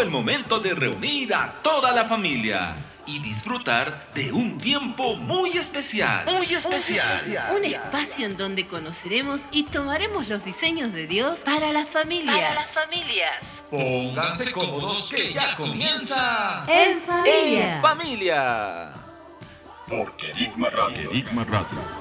Llegó el momento de reunir a toda la familia y disfrutar de un tiempo muy especial. Muy especial. Un espacio en donde conoceremos y tomaremos los diseños de Dios para las familias. Para las familias. Pónganse cómodos que ya comienza. En familia. En familia. Porque Enigma Radio. Enigma Radio.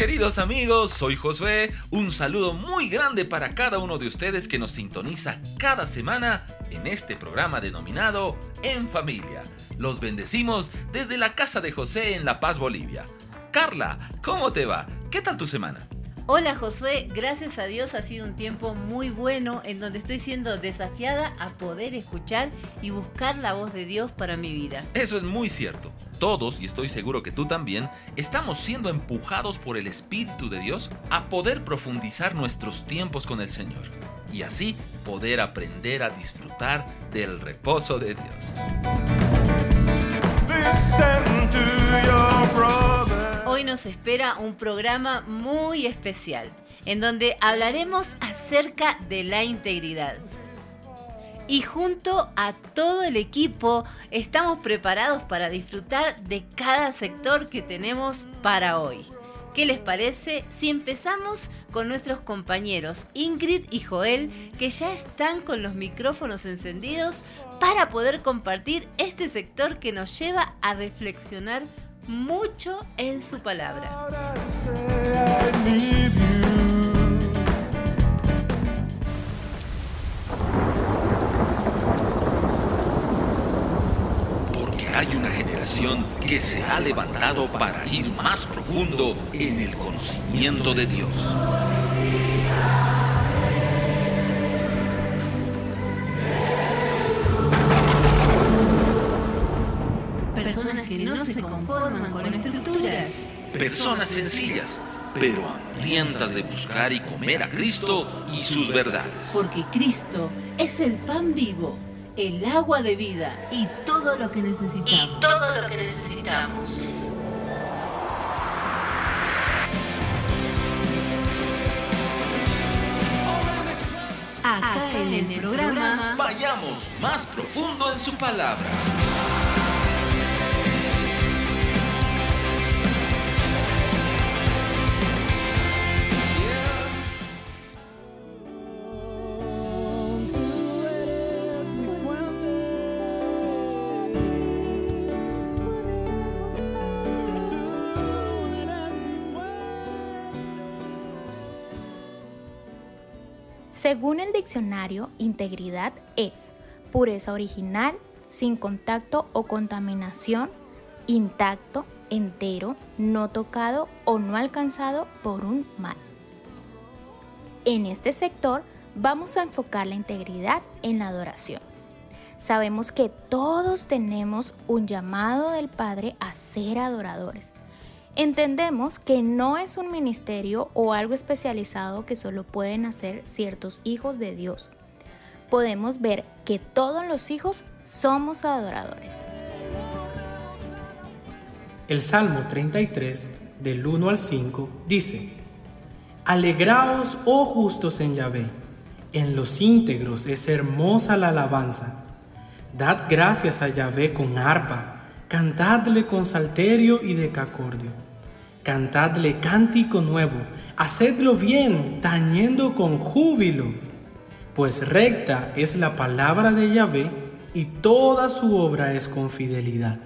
Queridos amigos, soy Josué. Un saludo muy grande para cada uno de ustedes que nos sintoniza cada semana en este programa denominado En Familia. Los bendecimos desde la casa de José en La Paz, Bolivia. Carla, ¿cómo te va? ¿Qué tal tu semana? Hola Josué, gracias a Dios ha sido un tiempo muy bueno en donde estoy siendo desafiada a poder escuchar y buscar la voz de Dios para mi vida. Eso es muy cierto. Todos, y estoy seguro que tú también, estamos siendo empujados por el Espíritu de Dios a poder profundizar nuestros tiempos con el Señor y así poder aprender a disfrutar del reposo de Dios. Hoy nos espera un programa muy especial en donde hablaremos acerca de la integridad. Y junto a todo el equipo estamos preparados para disfrutar de cada sector que tenemos para hoy. ¿Qué les parece si empezamos con nuestros compañeros Ingrid y Joel que ya están con los micrófonos encendidos para poder compartir este sector que nos lleva a reflexionar mucho en su palabra? Hay una generación que se ha levantado para ir más profundo en el conocimiento de Dios. Personas que no se conforman con estructuras. Personas sencillas, pero hambrientas de buscar y comer a Cristo y sus verdades. Porque Cristo es el pan vivo, el agua de vida y todo lo que necesitamos. Y todo lo que necesitamos. Acá en el programa Vayamos más profundo en su palabra. Según el diccionario, integridad es pureza original, sin contacto o contaminación, intacto, entero, no tocado o no alcanzado por un mal. En este sector vamos a enfocar la integridad en la adoración. Sabemos que todos tenemos un llamado del Padre a ser adoradores. Entendemos que no es un ministerio o algo especializado que solo pueden hacer ciertos hijos de Dios. Podemos ver que todos los hijos somos adoradores. El Salmo 33, del 1 al 5, dice, Alegraos, oh justos en Yahvé, en los íntegros es hermosa la alabanza. Dad gracias a Yahvé con arpa, cantadle con salterio y decacordio. Cantadle cántico nuevo, hacedlo bien, tañendo con júbilo. Pues recta es la palabra de Yahvé y toda su obra es con fidelidad.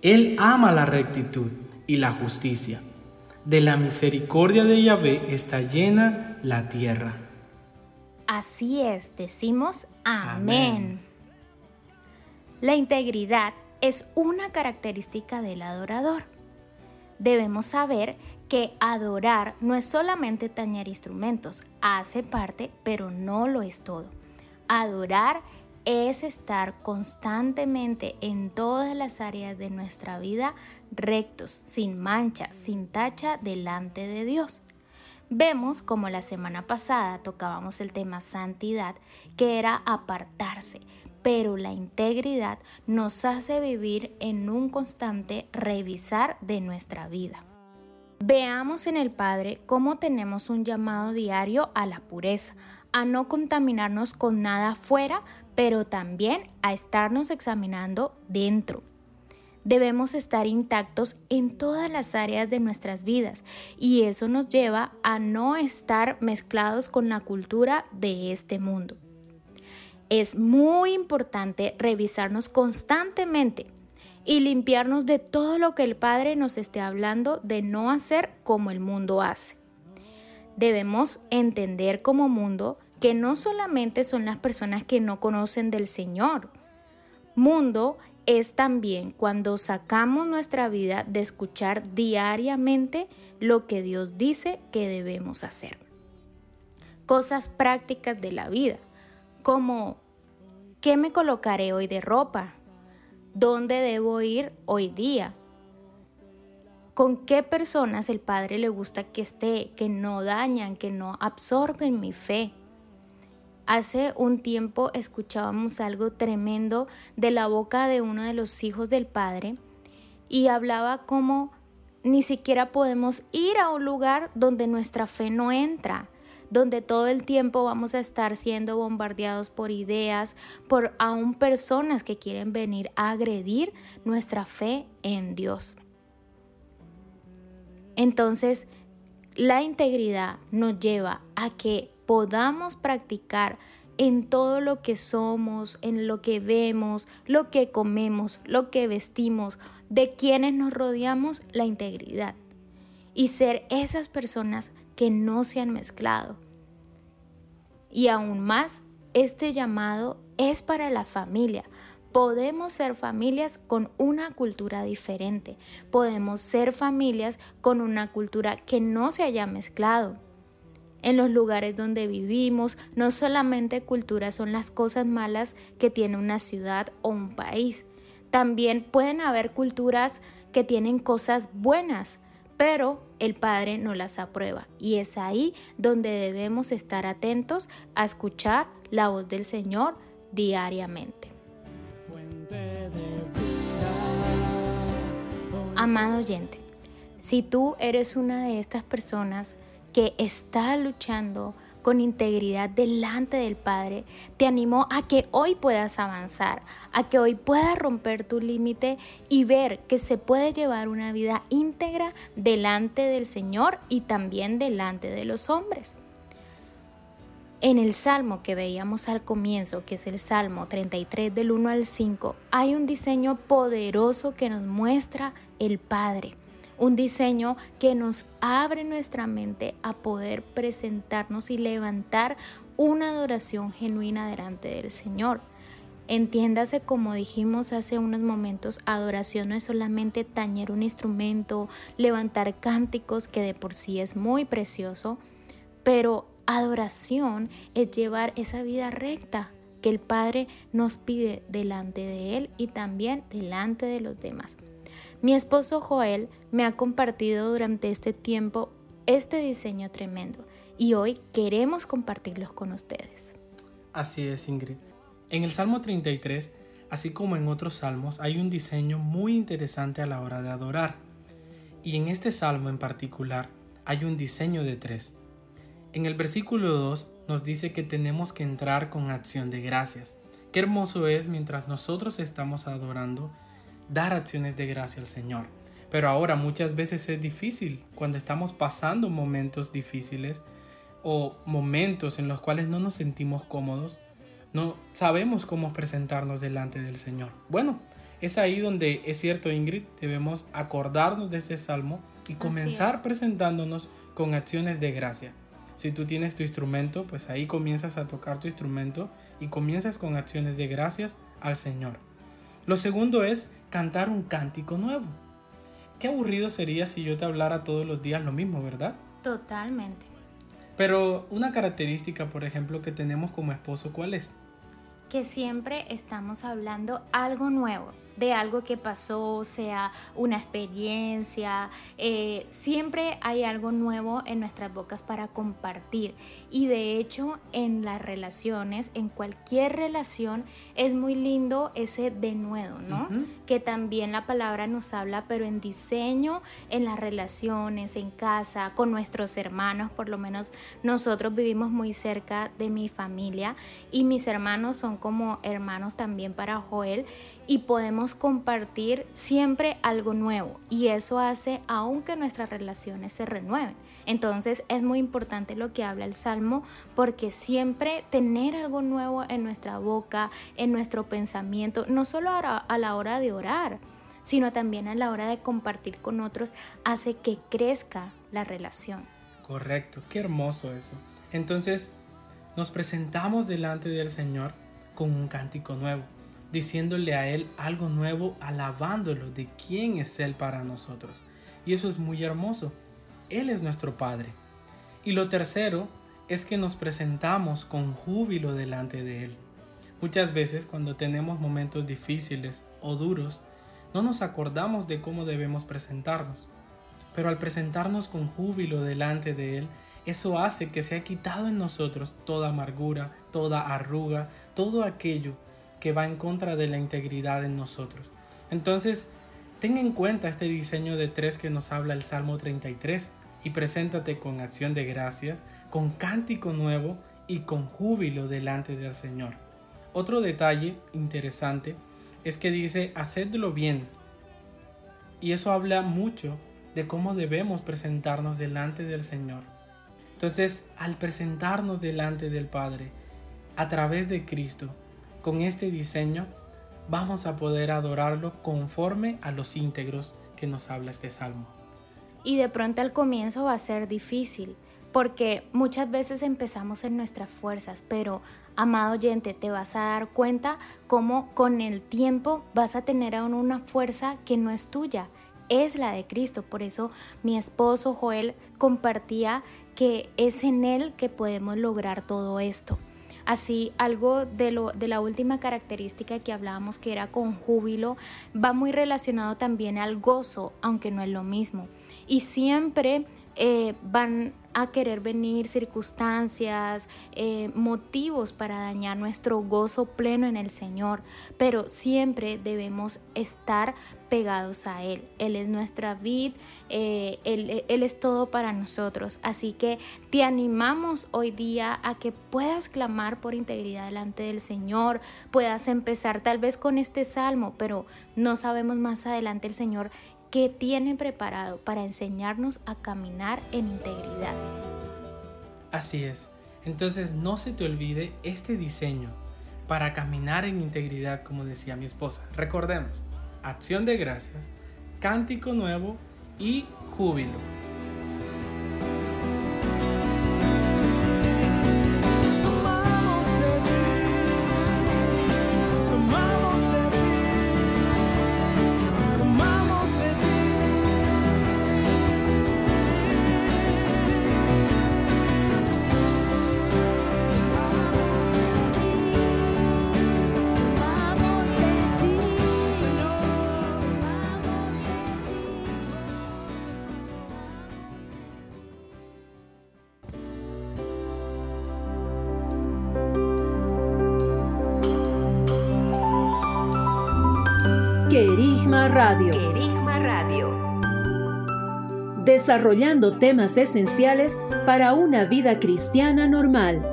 Él ama la rectitud y la justicia. De la misericordia de Yahvé está llena la tierra. Así es, decimos amén. La integridad es una característica del adorador. Debemos saber que adorar no es solamente tañer instrumentos, hace parte, pero no lo es todo. Adorar es estar constantemente en todas las áreas de nuestra vida rectos, sin mancha, sin tacha delante de Dios. Vemos como la semana pasada tocábamos el tema santidad, que era apartarse, pero la integridad nos hace vivir en un constante revisar de nuestra vida. Veamos en el Padre cómo tenemos un llamado diario a la pureza, a no contaminarnos con nada afuera, pero también a estarnos examinando dentro. Debemos estar intactos en todas las áreas de nuestras vidas y eso nos lleva a no estar mezclados con la cultura de este mundo es muy importante revisarnos constantemente y limpiarnos de todo lo que el Padre nos esté hablando de no hacer como el mundo hace. Debemos entender como mundo que no solamente son las personas que no conocen del Señor. Mundo es también cuando sacamos nuestra vida de escuchar diariamente lo que Dios dice que debemos hacer. Cosas prácticas de la vida como ¿qué me colocaré hoy de ropa? ¿Dónde debo ir hoy día? ¿Con qué personas el Padre le gusta que esté, que no dañan, que no absorben mi fe? Hace un tiempo escuchábamos algo tremendo de la boca de uno de los hijos del Padre y hablaba como ni siquiera podemos ir a un lugar donde nuestra fe no entra donde todo el tiempo vamos a estar siendo bombardeados por ideas, por aún personas que quieren venir a agredir nuestra fe en Dios. Entonces, la integridad nos lleva a que podamos practicar en todo lo que somos, en lo que vemos, lo que comemos, lo que vestimos, de quienes nos rodeamos, la integridad. Y ser esas personas que no se han mezclado. Y aún más, este llamado es para la familia. Podemos ser familias con una cultura diferente. Podemos ser familias con una cultura que no se haya mezclado. En los lugares donde vivimos, no solamente cultura son las cosas malas que tiene una ciudad o un país. También pueden haber culturas que tienen cosas buenas, pero el Padre no las aprueba. Y es ahí donde debemos estar atentos a escuchar la voz del Señor diariamente. Amado oyente, si tú eres una de estas personas que está luchando con integridad delante del Padre, te animo a que hoy puedas avanzar, a que hoy puedas romper tu límite y ver que se puede llevar una vida íntegra delante del Señor y también delante de los hombres. En el salmo que veíamos al comienzo, que es el Salmo 33 del 1 al 5, hay un diseño poderoso que nos muestra el Padre un diseño que nos abre nuestra mente a poder presentarnos y levantar una adoración genuina delante del Señor. Entiéndase, como dijimos hace unos momentos, adoración no es solamente tañer un instrumento, levantar cánticos, que de por sí es muy precioso, pero adoración es llevar esa vida recta que el Padre nos pide delante de Él y también delante de los demás. Mi esposo Joel me ha compartido durante este tiempo este diseño tremendo y hoy queremos compartirlos con ustedes. Así es, Ingrid. En el Salmo 33, así como en otros salmos, hay un diseño muy interesante a la hora de adorar. Y en este salmo en particular hay un diseño de tres. En el versículo 2 nos dice que tenemos que entrar con acción de gracias. Qué hermoso es mientras nosotros estamos adorando dar acciones de gracia al Señor. Pero ahora muchas veces es difícil cuando estamos pasando momentos difíciles o momentos en los cuales no nos sentimos cómodos, no sabemos cómo presentarnos delante del Señor. Bueno, es ahí donde es cierto Ingrid, debemos acordarnos de ese salmo y comenzar presentándonos con acciones de gracia. Si tú tienes tu instrumento, pues ahí comienzas a tocar tu instrumento y comienzas con acciones de gracias al Señor. Lo segundo es cantar un cántico nuevo. Qué aburrido sería si yo te hablara todos los días lo mismo, ¿verdad? Totalmente. Pero una característica, por ejemplo, que tenemos como esposo, ¿cuál es? Que siempre estamos hablando algo nuevo. De algo que pasó, sea una experiencia. Eh, siempre hay algo nuevo en nuestras bocas para compartir. Y de hecho, en las relaciones, en cualquier relación, es muy lindo ese denuedo, ¿no? Que también la palabra nos habla, pero en diseño, en las relaciones, en casa, con nuestros hermanos, por lo menos nosotros vivimos muy cerca de mi familia y mis hermanos son como hermanos también para Joel y podemos compartir siempre algo nuevo y eso hace aunque nuestras relaciones se renueven. Entonces es muy importante lo que habla el Salmo porque siempre tener algo nuevo en nuestra boca, en nuestro pensamiento, no solo a la hora de orar, sino también a la hora de compartir con otros, hace que crezca la relación. Correcto, qué hermoso eso. Entonces nos presentamos delante del Señor con un cántico nuevo diciéndole a Él algo nuevo, alabándolo de quién es Él para nosotros. Y eso es muy hermoso. Él es nuestro Padre. Y lo tercero es que nos presentamos con júbilo delante de Él. Muchas veces cuando tenemos momentos difíciles o duros, no nos acordamos de cómo debemos presentarnos. Pero al presentarnos con júbilo delante de Él, eso hace que se ha quitado en nosotros toda amargura, toda arruga, todo aquello que va en contra de la integridad en nosotros. Entonces, ten en cuenta este diseño de tres que nos habla el Salmo 33 y preséntate con acción de gracias, con cántico nuevo y con júbilo delante del Señor. Otro detalle interesante es que dice, hacedlo bien. Y eso habla mucho de cómo debemos presentarnos delante del Señor. Entonces, al presentarnos delante del Padre, a través de Cristo, con este diseño vamos a poder adorarlo conforme a los íntegros que nos habla este salmo. Y de pronto al comienzo va a ser difícil, porque muchas veces empezamos en nuestras fuerzas, pero amado oyente, te vas a dar cuenta cómo con el tiempo vas a tener aún una fuerza que no es tuya, es la de Cristo. Por eso mi esposo Joel compartía que es en Él que podemos lograr todo esto. Así, algo de, lo, de la última característica que hablábamos que era con júbilo, va muy relacionado también al gozo, aunque no es lo mismo. Y siempre eh, van a querer venir circunstancias, eh, motivos para dañar nuestro gozo pleno en el Señor, pero siempre debemos estar pegados a Él. Él es nuestra vida, eh, él, él es todo para nosotros. Así que te animamos hoy día a que puedas clamar por integridad delante del Señor, puedas empezar tal vez con este salmo, pero no sabemos más adelante el Señor que tiene preparado para enseñarnos a caminar en integridad. Así es. Entonces no se te olvide este diseño para caminar en integridad, como decía mi esposa. Recordemos, acción de gracias, cántico nuevo y júbilo. Desarrollando temas esenciales para una vida cristiana normal.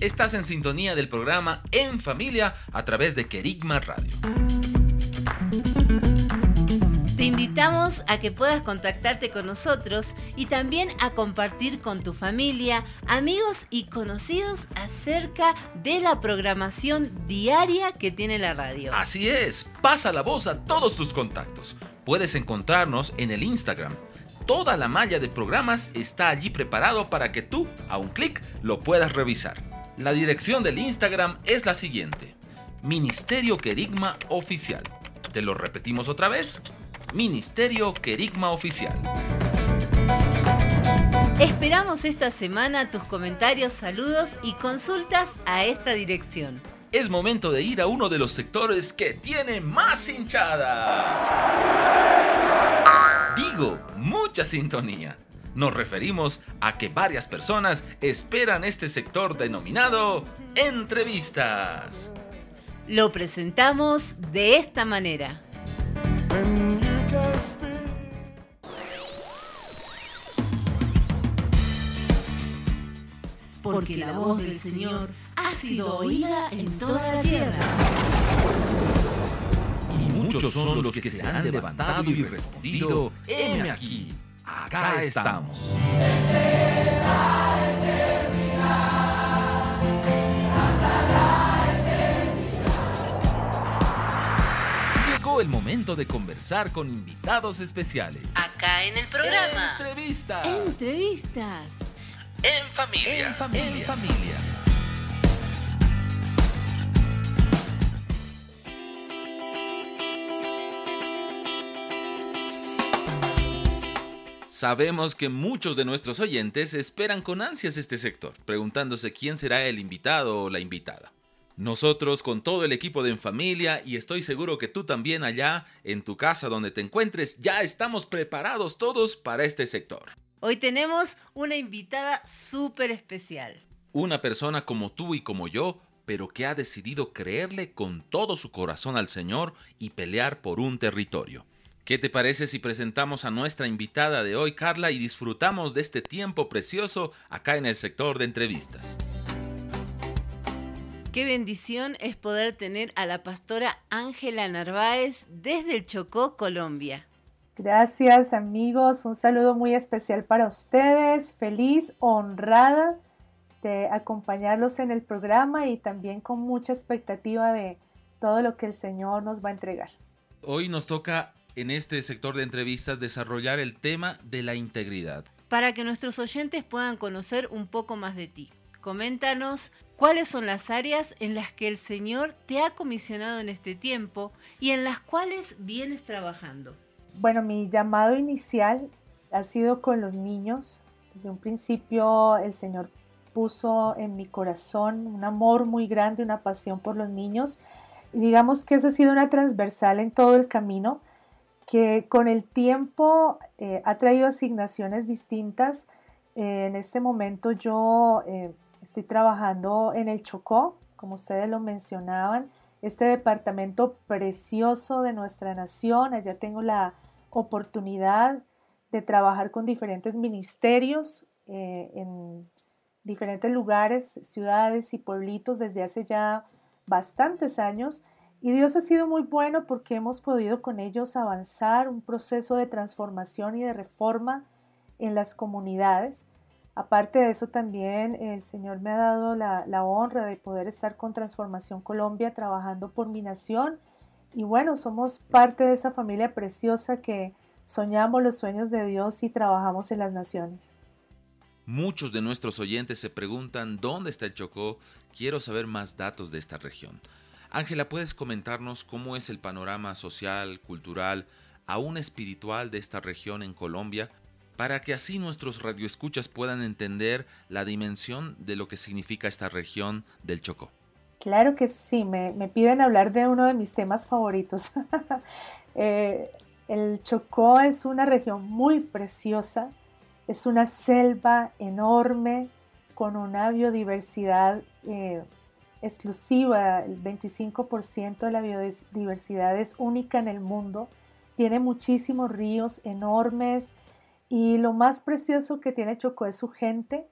Estás en sintonía del programa En Familia a través de Querigma Radio. Invitamos a que puedas contactarte con nosotros y también a compartir con tu familia, amigos y conocidos acerca de la programación diaria que tiene la radio. Así es, pasa la voz a todos tus contactos. Puedes encontrarnos en el Instagram. Toda la malla de programas está allí preparado para que tú, a un clic, lo puedas revisar. La dirección del Instagram es la siguiente. Ministerio Querigma Oficial. Te lo repetimos otra vez. Ministerio Querigma Oficial. Esperamos esta semana tus comentarios, saludos y consultas a esta dirección. Es momento de ir a uno de los sectores que tiene más hinchada. Digo, mucha sintonía. Nos referimos a que varias personas esperan este sector denominado entrevistas. Lo presentamos de esta manera. Porque la voz del Señor ha sido oída en toda la tierra. Y muchos son los que se han levantado y respondido, heme aquí, acá estamos. Llegó el momento de conversar con invitados especiales. Acá en el programa. Entrevistas. Entrevistas. En familia. En familia. En familia. Sabemos que muchos de nuestros oyentes esperan con ansias este sector, preguntándose quién será el invitado o la invitada. Nosotros con todo el equipo de En Familia y estoy seguro que tú también allá en tu casa donde te encuentres ya estamos preparados todos para este sector. Hoy tenemos una invitada súper especial. Una persona como tú y como yo, pero que ha decidido creerle con todo su corazón al Señor y pelear por un territorio. ¿Qué te parece si presentamos a nuestra invitada de hoy, Carla, y disfrutamos de este tiempo precioso acá en el sector de entrevistas? Qué bendición es poder tener a la pastora Ángela Narváez desde el Chocó, Colombia. Gracias amigos, un saludo muy especial para ustedes, feliz, honrada de acompañarlos en el programa y también con mucha expectativa de todo lo que el Señor nos va a entregar. Hoy nos toca en este sector de entrevistas desarrollar el tema de la integridad. Para que nuestros oyentes puedan conocer un poco más de ti, coméntanos cuáles son las áreas en las que el Señor te ha comisionado en este tiempo y en las cuales vienes trabajando. Bueno, mi llamado inicial ha sido con los niños. Desde un principio el Señor puso en mi corazón un amor muy grande, una pasión por los niños. Y digamos que esa ha sido una transversal en todo el camino, que con el tiempo eh, ha traído asignaciones distintas. Eh, en este momento yo eh, estoy trabajando en el Chocó, como ustedes lo mencionaban, este departamento precioso de nuestra nación. Allá tengo la oportunidad de trabajar con diferentes ministerios eh, en diferentes lugares, ciudades y pueblitos desde hace ya bastantes años. Y Dios ha sido muy bueno porque hemos podido con ellos avanzar un proceso de transformación y de reforma en las comunidades. Aparte de eso, también el Señor me ha dado la, honra de poder estar con Transformación Colombia trabajando por mi nación. Y bueno, somos parte de esa familia preciosa que soñamos los sueños de Dios y trabajamos en las naciones. Muchos de nuestros oyentes se preguntan dónde está el Chocó. Quiero saber más datos de esta región. Ángela, ¿puedes comentarnos cómo es el panorama social, cultural, aún espiritual de esta región en Colombia? Para que así nuestros radioescuchas puedan entender la dimensión de lo que significa esta región del Chocó. Claro que sí, me, me piden hablar de uno de mis temas favoritos. eh, el Chocó es una región muy preciosa, es una selva enorme con una biodiversidad eh, exclusiva, el 25% de la biodiversidad es única en el mundo, tiene muchísimos ríos enormes, y lo más precioso que tiene Chocó es su gente.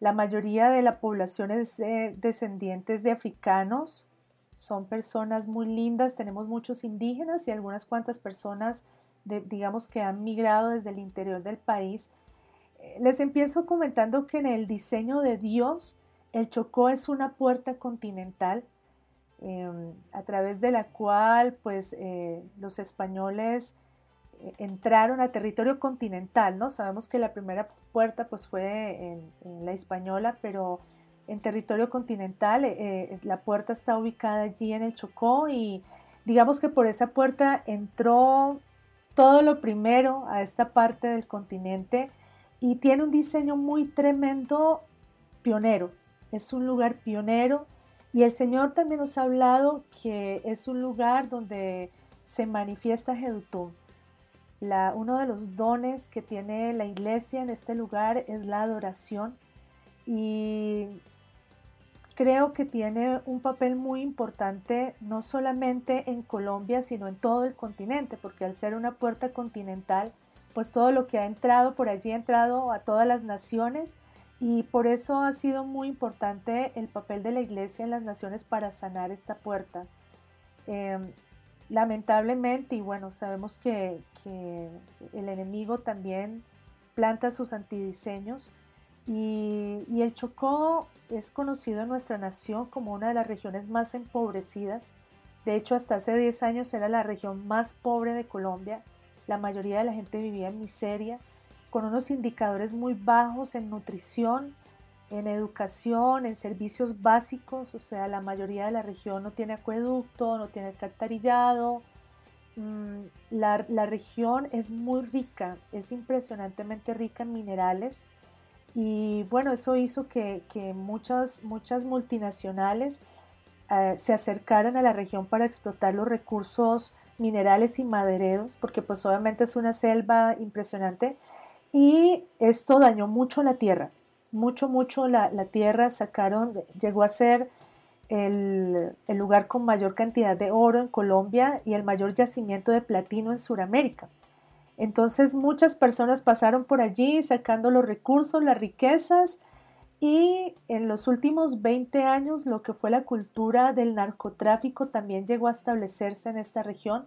La mayoría de la población es eh, descendientes de africanos. Son personas muy lindas. Tenemos muchos indígenas y algunas cuantas personas, digamos, que han migrado desde el interior del país. Eh, les empiezo comentando que en el diseño de Dios, el Chocó es una puerta continental eh, a través de la cual, pues, eh, los españoles entraron a territorio continental, ¿no? Sabemos que la primera puerta pues fue en, en la española, pero en territorio continental eh, la puerta está ubicada allí en el Chocó y digamos que por esa puerta entró todo lo primero a esta parte del continente y tiene un diseño muy tremendo, pionero. Es un lugar pionero y el Señor también nos ha hablado que es un lugar donde se manifiesta Jedutum. Uno de los dones que tiene la iglesia en este lugar es la adoración y creo que tiene un papel muy importante no solamente en Colombia, sino en todo el continente, porque al ser una puerta continental, pues todo lo que ha entrado por allí ha entrado a todas las naciones y por eso ha sido muy importante el papel de la iglesia en las naciones para sanar esta puerta. Em, lamentablemente, y bueno, sabemos que, el enemigo también planta sus antidiseños y, y, el Chocó es conocido en nuestra nación como una de las regiones más empobrecidas. De hecho, hasta hace 10 años era la región más pobre de Colombia. La mayoría de la gente vivía en miseria, con unos indicadores muy bajos en nutrición, en educación, en servicios básicos, o sea, la mayoría de la región no tiene acueducto, no tiene alcantarillado. Mm, la, la, región es muy rica, es impresionantemente rica en minerales y bueno, eso hizo que, que muchas, muchas multinacionales eh, se acercaran a la región para explotar los recursos minerales y madereros, porque pues obviamente es una selva impresionante y esto dañó mucho la tierra mucho, mucho la, tierra, sacaron, llegó a ser el, lugar con mayor cantidad de oro en Colombia y el mayor yacimiento de platino en Sudamérica. Entonces muchas personas pasaron por allí sacando los recursos, las riquezas y en los últimos 20 años lo que fue la cultura del narcotráfico también llegó a establecerse en esta región,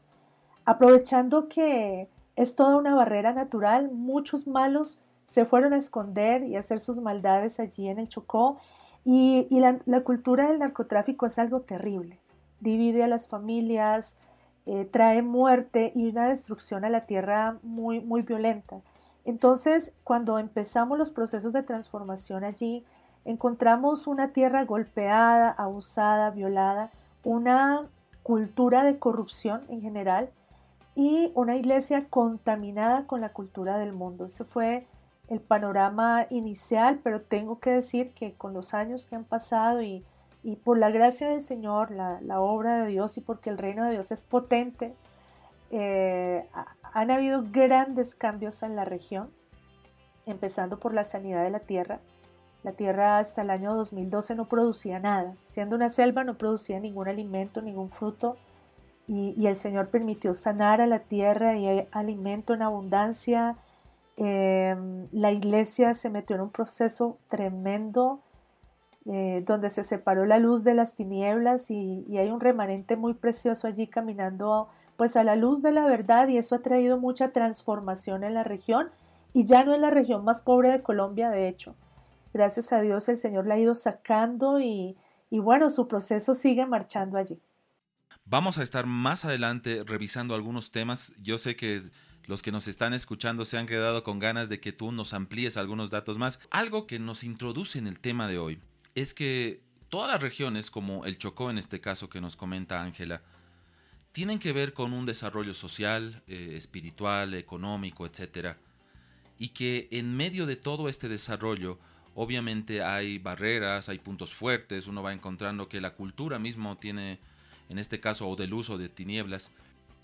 aprovechando que es toda una barrera natural, muchos malos se fueron a esconder y a hacer sus maldades allí en el Chocó. Y, la, cultura del narcotráfico es algo terrible. Divide a las familias, eh, trae muerte y una destrucción a la tierra muy, muy violenta. Entonces, cuando empezamos los procesos de transformación allí, encontramos una tierra golpeada, abusada, violada, una cultura de corrupción en general y una iglesia contaminada con la cultura del mundo. Ese fue el panorama inicial, pero tengo que decir que con los años que han pasado y, por la gracia del Señor, la, obra de Dios y porque el reino de Dios es potente, eh, han habido grandes cambios en la región, empezando por la sanidad de la tierra. La tierra hasta el año 2012 no producía nada, siendo una selva no producía ningún alimento, ningún fruto, y, y el Señor permitió sanar a la tierra y alimento en abundancia, Em, la iglesia se metió en un proceso tremendo eh, donde se separó la luz de las tinieblas y, hay un remanente muy precioso allí caminando pues a la luz de la verdad y eso ha traído mucha transformación en la región y ya no es la región más pobre de Colombia de hecho. Gracias a Dios el Señor la ha ido sacando y, y bueno, su proceso sigue marchando allí. Vamos a estar más adelante revisando algunos temas. Yo sé que los que nos están escuchando se han quedado con ganas de que tú nos amplíes algunos datos más. Algo que nos introduce en el tema de hoy es que todas las regiones, como el Chocó en este caso que nos comenta Ángela, tienen que ver con un desarrollo social, eh, espiritual, económico, etc. Y que en medio de todo este desarrollo, obviamente hay barreras, hay puntos fuertes, uno va encontrando que la cultura mismo tiene, en este caso, o del uso de tinieblas,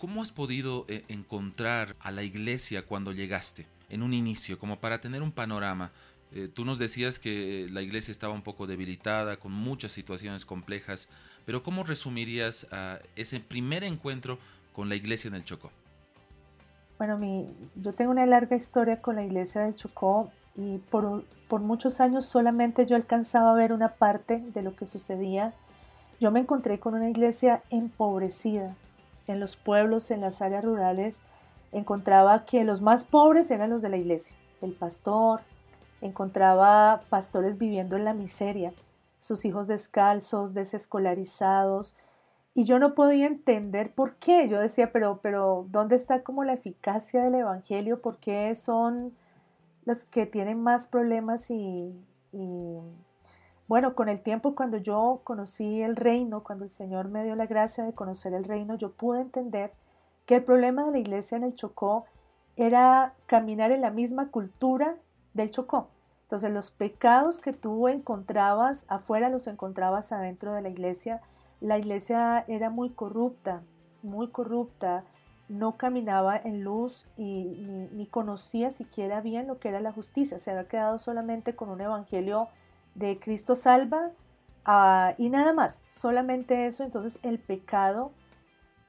¿Cómo has podido eh, encontrar a la iglesia cuando llegaste, en un inicio, como para tener un panorama? Eh, tú nos decías que la iglesia estaba un poco debilitada, con muchas situaciones complejas, pero ¿cómo resumirías ese primer encuentro con la iglesia en el Chocó? Bueno, mi, yo tengo una larga historia con la iglesia del Chocó y por, por muchos años solamente yo alcanzaba a ver una parte de lo que sucedía. Yo me encontré con una iglesia empobrecida, en los pueblos, en las áreas rurales, encontraba que los más pobres eran los de la iglesia, el pastor, encontraba pastores viviendo en la miseria, sus hijos descalzos, desescolarizados, y yo no podía entender por qué. Yo decía, pero, pero, ¿dónde está como la eficacia del Evangelio? ¿Por qué son los que tienen más problemas y, bueno, con el tiempo cuando yo conocí el reino, cuando el Señor me dio la gracia de conocer el reino, yo pude entender que el problema de la iglesia en el Chocó era caminar en la misma cultura del Chocó. Entonces los pecados que tú encontrabas afuera los encontrabas adentro de la iglesia. La iglesia era muy corrupta, muy corrupta, no caminaba en luz y ni, conocía siquiera bien lo que era la justicia. Se había quedado solamente con un evangelio de Cristo salva ah, y nada más, solamente eso. Entonces el pecado,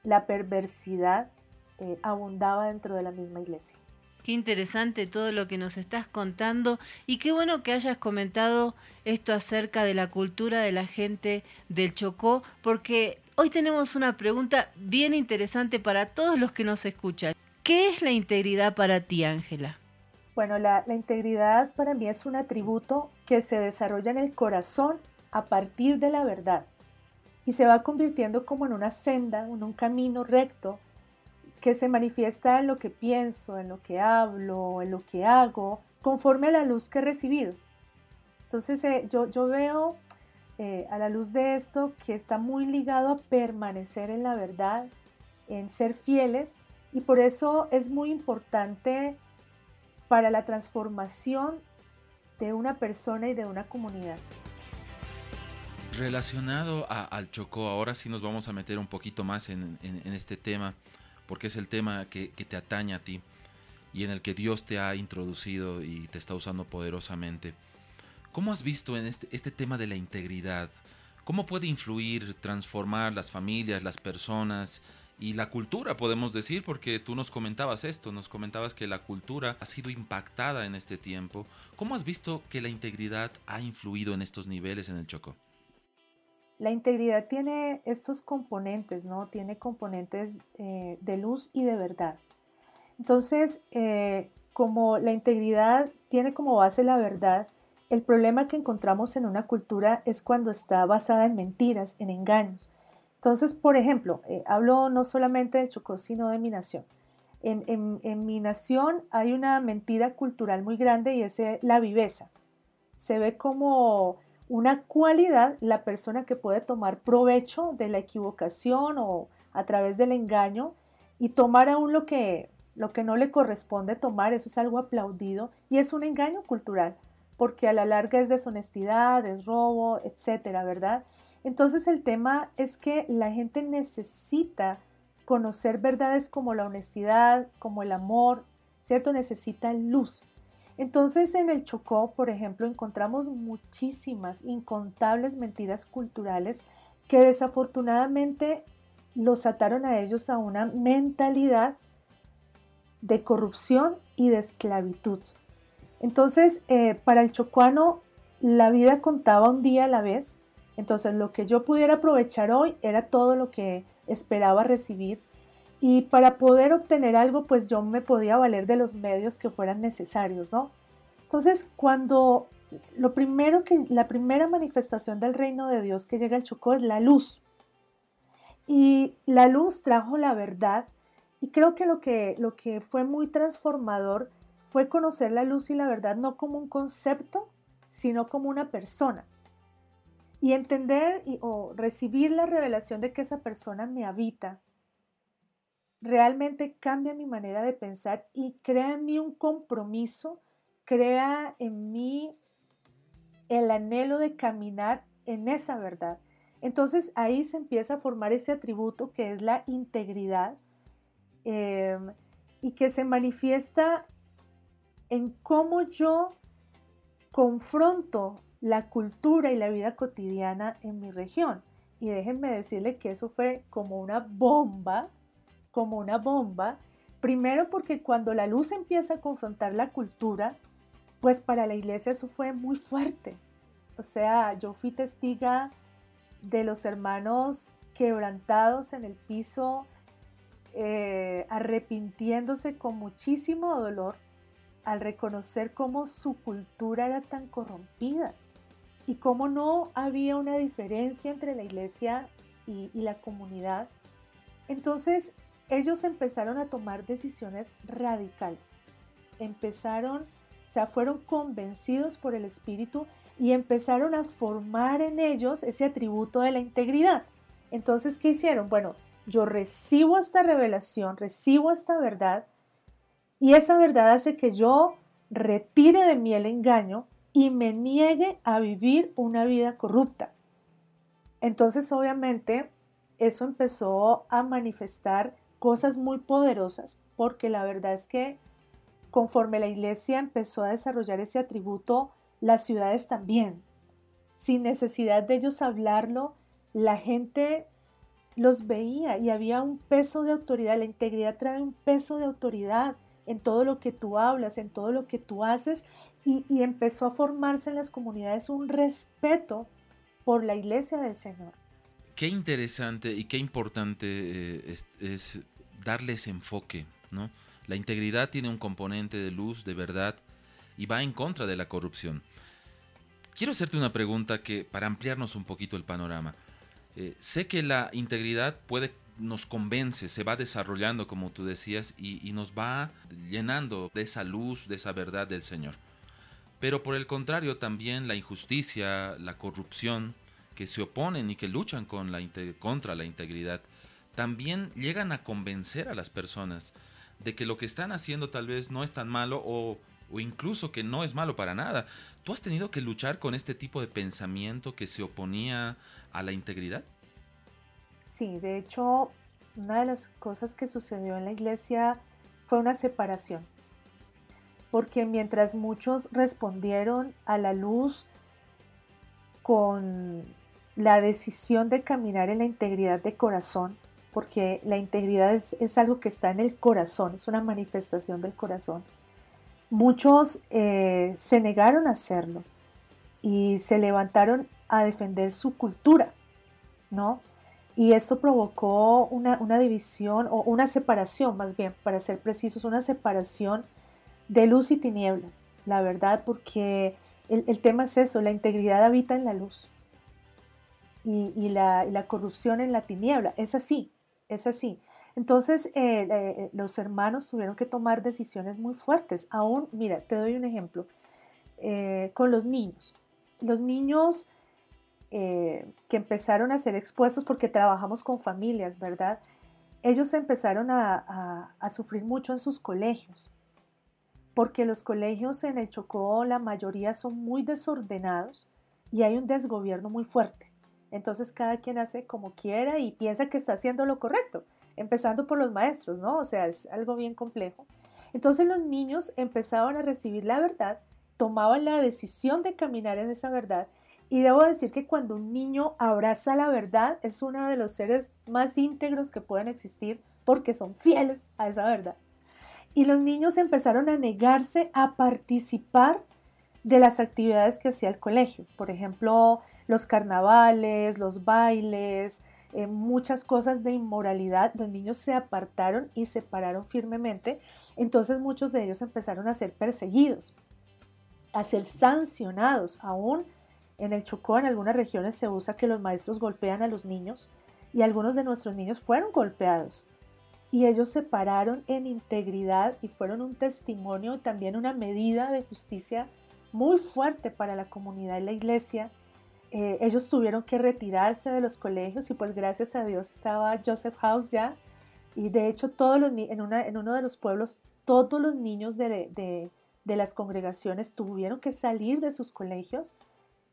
la perversidad eh, abundaba dentro de la misma iglesia. Qué interesante todo lo que nos estás contando y qué bueno que hayas comentado esto acerca de la cultura de la gente del Chocó, porque hoy tenemos una pregunta bien interesante para todos los que nos escuchan. ¿Qué es la integridad para ti, Ángela? Bueno, la, la, integridad para mí es un atributo que se desarrolla en el corazón a partir de la verdad y se va convirtiendo como en una senda, en un camino recto que se manifiesta en lo que pienso, en lo que hablo, en lo que hago, conforme a la luz que he recibido. Entonces eh, yo, yo, veo eh, a la luz de esto que está muy ligado a permanecer en la verdad, en ser fieles, y por eso es muy importante para la transformación de una persona y de una comunidad. Relacionado al Chocó, ahora sí nos vamos a meter un poquito más en, este tema porque es el tema que, te atañe a ti y en el que Dios te ha introducido y te está usando poderosamente. ¿Cómo has visto en este, este tema de la integridad? ¿Cómo puede influir, transformar las familias, las personas y la cultura, podemos decir? Porque tú nos comentabas esto, nos comentabas que la cultura ha sido impactada en este tiempo. ¿Cómo has visto que la integridad ha influido en estos niveles en el Choco? La integridad tiene estos componentes, ¿no? Tiene componentes eh, de luz y de verdad. Entonces, eh, como la integridad tiene como base la verdad, el problema que encontramos en una cultura es cuando está basada en mentiras, en engaños. Entonces, por ejemplo, eh, hablo no solamente del Chocó, sino de mi nación. En, mi nación hay una mentira cultural muy grande y es la viveza. Se ve como una cualidad la persona que puede tomar provecho de la equivocación o a través del engaño y tomar aún lo que no le corresponde tomar, eso es algo aplaudido y es un engaño cultural, porque a la larga es deshonestidad, es robo, etcétera, ¿verdad? Entonces el tema es que la gente necesita conocer verdades como la honestidad, como el amor, ¿cierto? Necesita luz. Entonces en el Chocó, por ejemplo, encontramos muchísimas, incontables mentiras culturales que desafortunadamente los ataron a ellos a una mentalidad de corrupción y de esclavitud. Entonces, eh, para el chocuano, la vida contaba un día a la vez. Entonces, lo que yo pudiera aprovechar hoy era todo lo que esperaba recibir y para poder obtener algo, pues yo me podía valer de los medios que fueran necesarios, ¿no? Entonces, cuando lo primero que, la primera manifestación del reino de Dios que llega al Chocó es la luz. Y la luz trajo la verdad. Y creo que lo que, lo que fue muy transformador fue conocer la luz y la verdad no como un concepto, sino como una persona. Y entender o recibir la revelación de que esa persona me habita, realmente cambia mi manera de pensar y crea en mí un compromiso, crea en mí el anhelo de caminar en esa verdad. Entonces ahí se empieza a formar ese atributo que es la integridad em, y que se manifiesta en cómo yo confronto la cultura y la vida cotidiana en mi región. Y déjenme decirle que eso fue como una bomba como una bomba, primero porque cuando la luz empieza a confrontar la cultura, pues para la iglesia eso fue muy fuerte. O sea, yo fui testiga de los hermanos quebrantados en el piso, eh, arrepintiéndose con muchísimo dolor al reconocer cómo su cultura era tan corrompida y cómo no había una diferencia entre la iglesia y, y la comunidad. Entonces, ellos empezaron a tomar decisiones radicales. Empezaron, o sea, fueron convencidos por el Espíritu y empezaron a formar en ellos ese atributo de la integridad. Entonces, ¿qué hicieron? Bueno, yo recibo esta revelación, recibo esta verdad y esa verdad hace que yo retire de mí el engaño y me niegue a vivir una vida corrupta. Entonces, obviamente, eso empezó a manifestar cosas muy poderosas, porque la verdad es que conforme la iglesia empezó a desarrollar ese atributo, las ciudades también. Sin necesidad de ellos hablarlo, la gente los veía y había un peso de autoridad. La integridad trae un peso de autoridad en todo lo que tú hablas, en todo lo que tú haces, y, empezó a formarse en las comunidades un respeto por la iglesia del Señor. Qué interesante y qué importante eh, es, darles enfoque, ¿no? La integridad tiene un componente de luz, de verdad, y va en contra de la corrupción. Quiero hacerte una pregunta que para ampliarnos un poquito el panorama. Eh, sé que la integridad puede nos convence, se va desarrollando, como tú decías, y, nos va llenando de esa luz, de esa verdad del Señor. Pero por el contrario, también la injusticia, la corrupción, que se oponen y que luchan contra la integridad, también llegan a convencer a las personas de que lo que están haciendo tal vez no es tan malo o incluso que no es malo para nada. ¿Tú has tenido que luchar con este tipo de pensamiento que se oponía a la integridad? Sí, de hecho, una de las cosas que sucedió en la iglesia fue una separación. Porque mientras muchos respondieron a la luz con la decisión de caminar en la integridad de corazón, porque la integridad es, algo que está en el corazón, es una manifestación del corazón. Muchos eh, se negaron a hacerlo y se levantaron a defender su cultura, ¿no? Y esto provocó una, división o una separación, más bien, para ser precisos, una separación de luz y tinieblas, la verdad, porque el, tema es eso, la integridad habita en la luz y, la, corrupción en la tiniebla, es así, es así. Entonces eh, eh, los hermanos tuvieron que tomar decisiones muy fuertes. Aún, mira, te doy un ejemplo, eh, con los niños. Los niños eh, que empezaron a ser expuestos porque trabajamos con familias, ¿verdad? Ellos empezaron a, sufrir mucho en sus colegios, porque los colegios en el Chocó la mayoría son muy desordenados y hay un desgobierno muy fuerte. Entonces cada quien hace como quiera y piensa que está haciendo lo correcto, empezando por los maestros, ¿no? O sea, es algo bien complejo. Entonces los niños empezaban a recibir la verdad, tomaban la decisión de caminar en esa verdad y debo decir que cuando un niño abraza la verdad es uno de los seres más íntegros que pueden existir porque son fieles a esa verdad. Y los niños empezaron a negarse a participar de las actividades que hacía el colegio. Por ejemplo, los carnavales, los bailes, eh, muchas cosas de inmoralidad. Los niños se apartaron y se pararon firmemente. Entonces muchos de ellos empezaron a ser perseguidos, a ser sancionados aún en el Chocó, en algunas regiones se usa que los maestros golpean a los niños y algunos de nuestros niños fueron golpeados. Y ellos se pararon en integridad y fueron un testimonio, también una medida de justicia muy fuerte para la comunidad y la iglesia. Eh, ellos tuvieron que retirarse de los colegios y pues gracias a Dios estaba Joseph House ya. Y de hecho todos los, en, una, en uno de los pueblos todos los niños de, de, de las congregaciones tuvieron que salir de sus colegios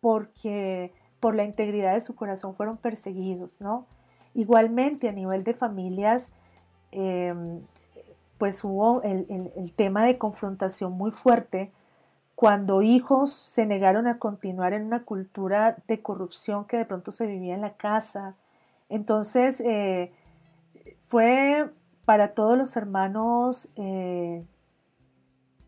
porque por la integridad de su corazón fueron perseguidos, ¿no? Igualmente a nivel de familias, em, pues hubo el, tema de confrontación muy fuerte cuando hijos se negaron a continuar en una cultura de corrupción que de pronto se vivía en la casa. Entonces, eh, fue para todos los hermanos eh,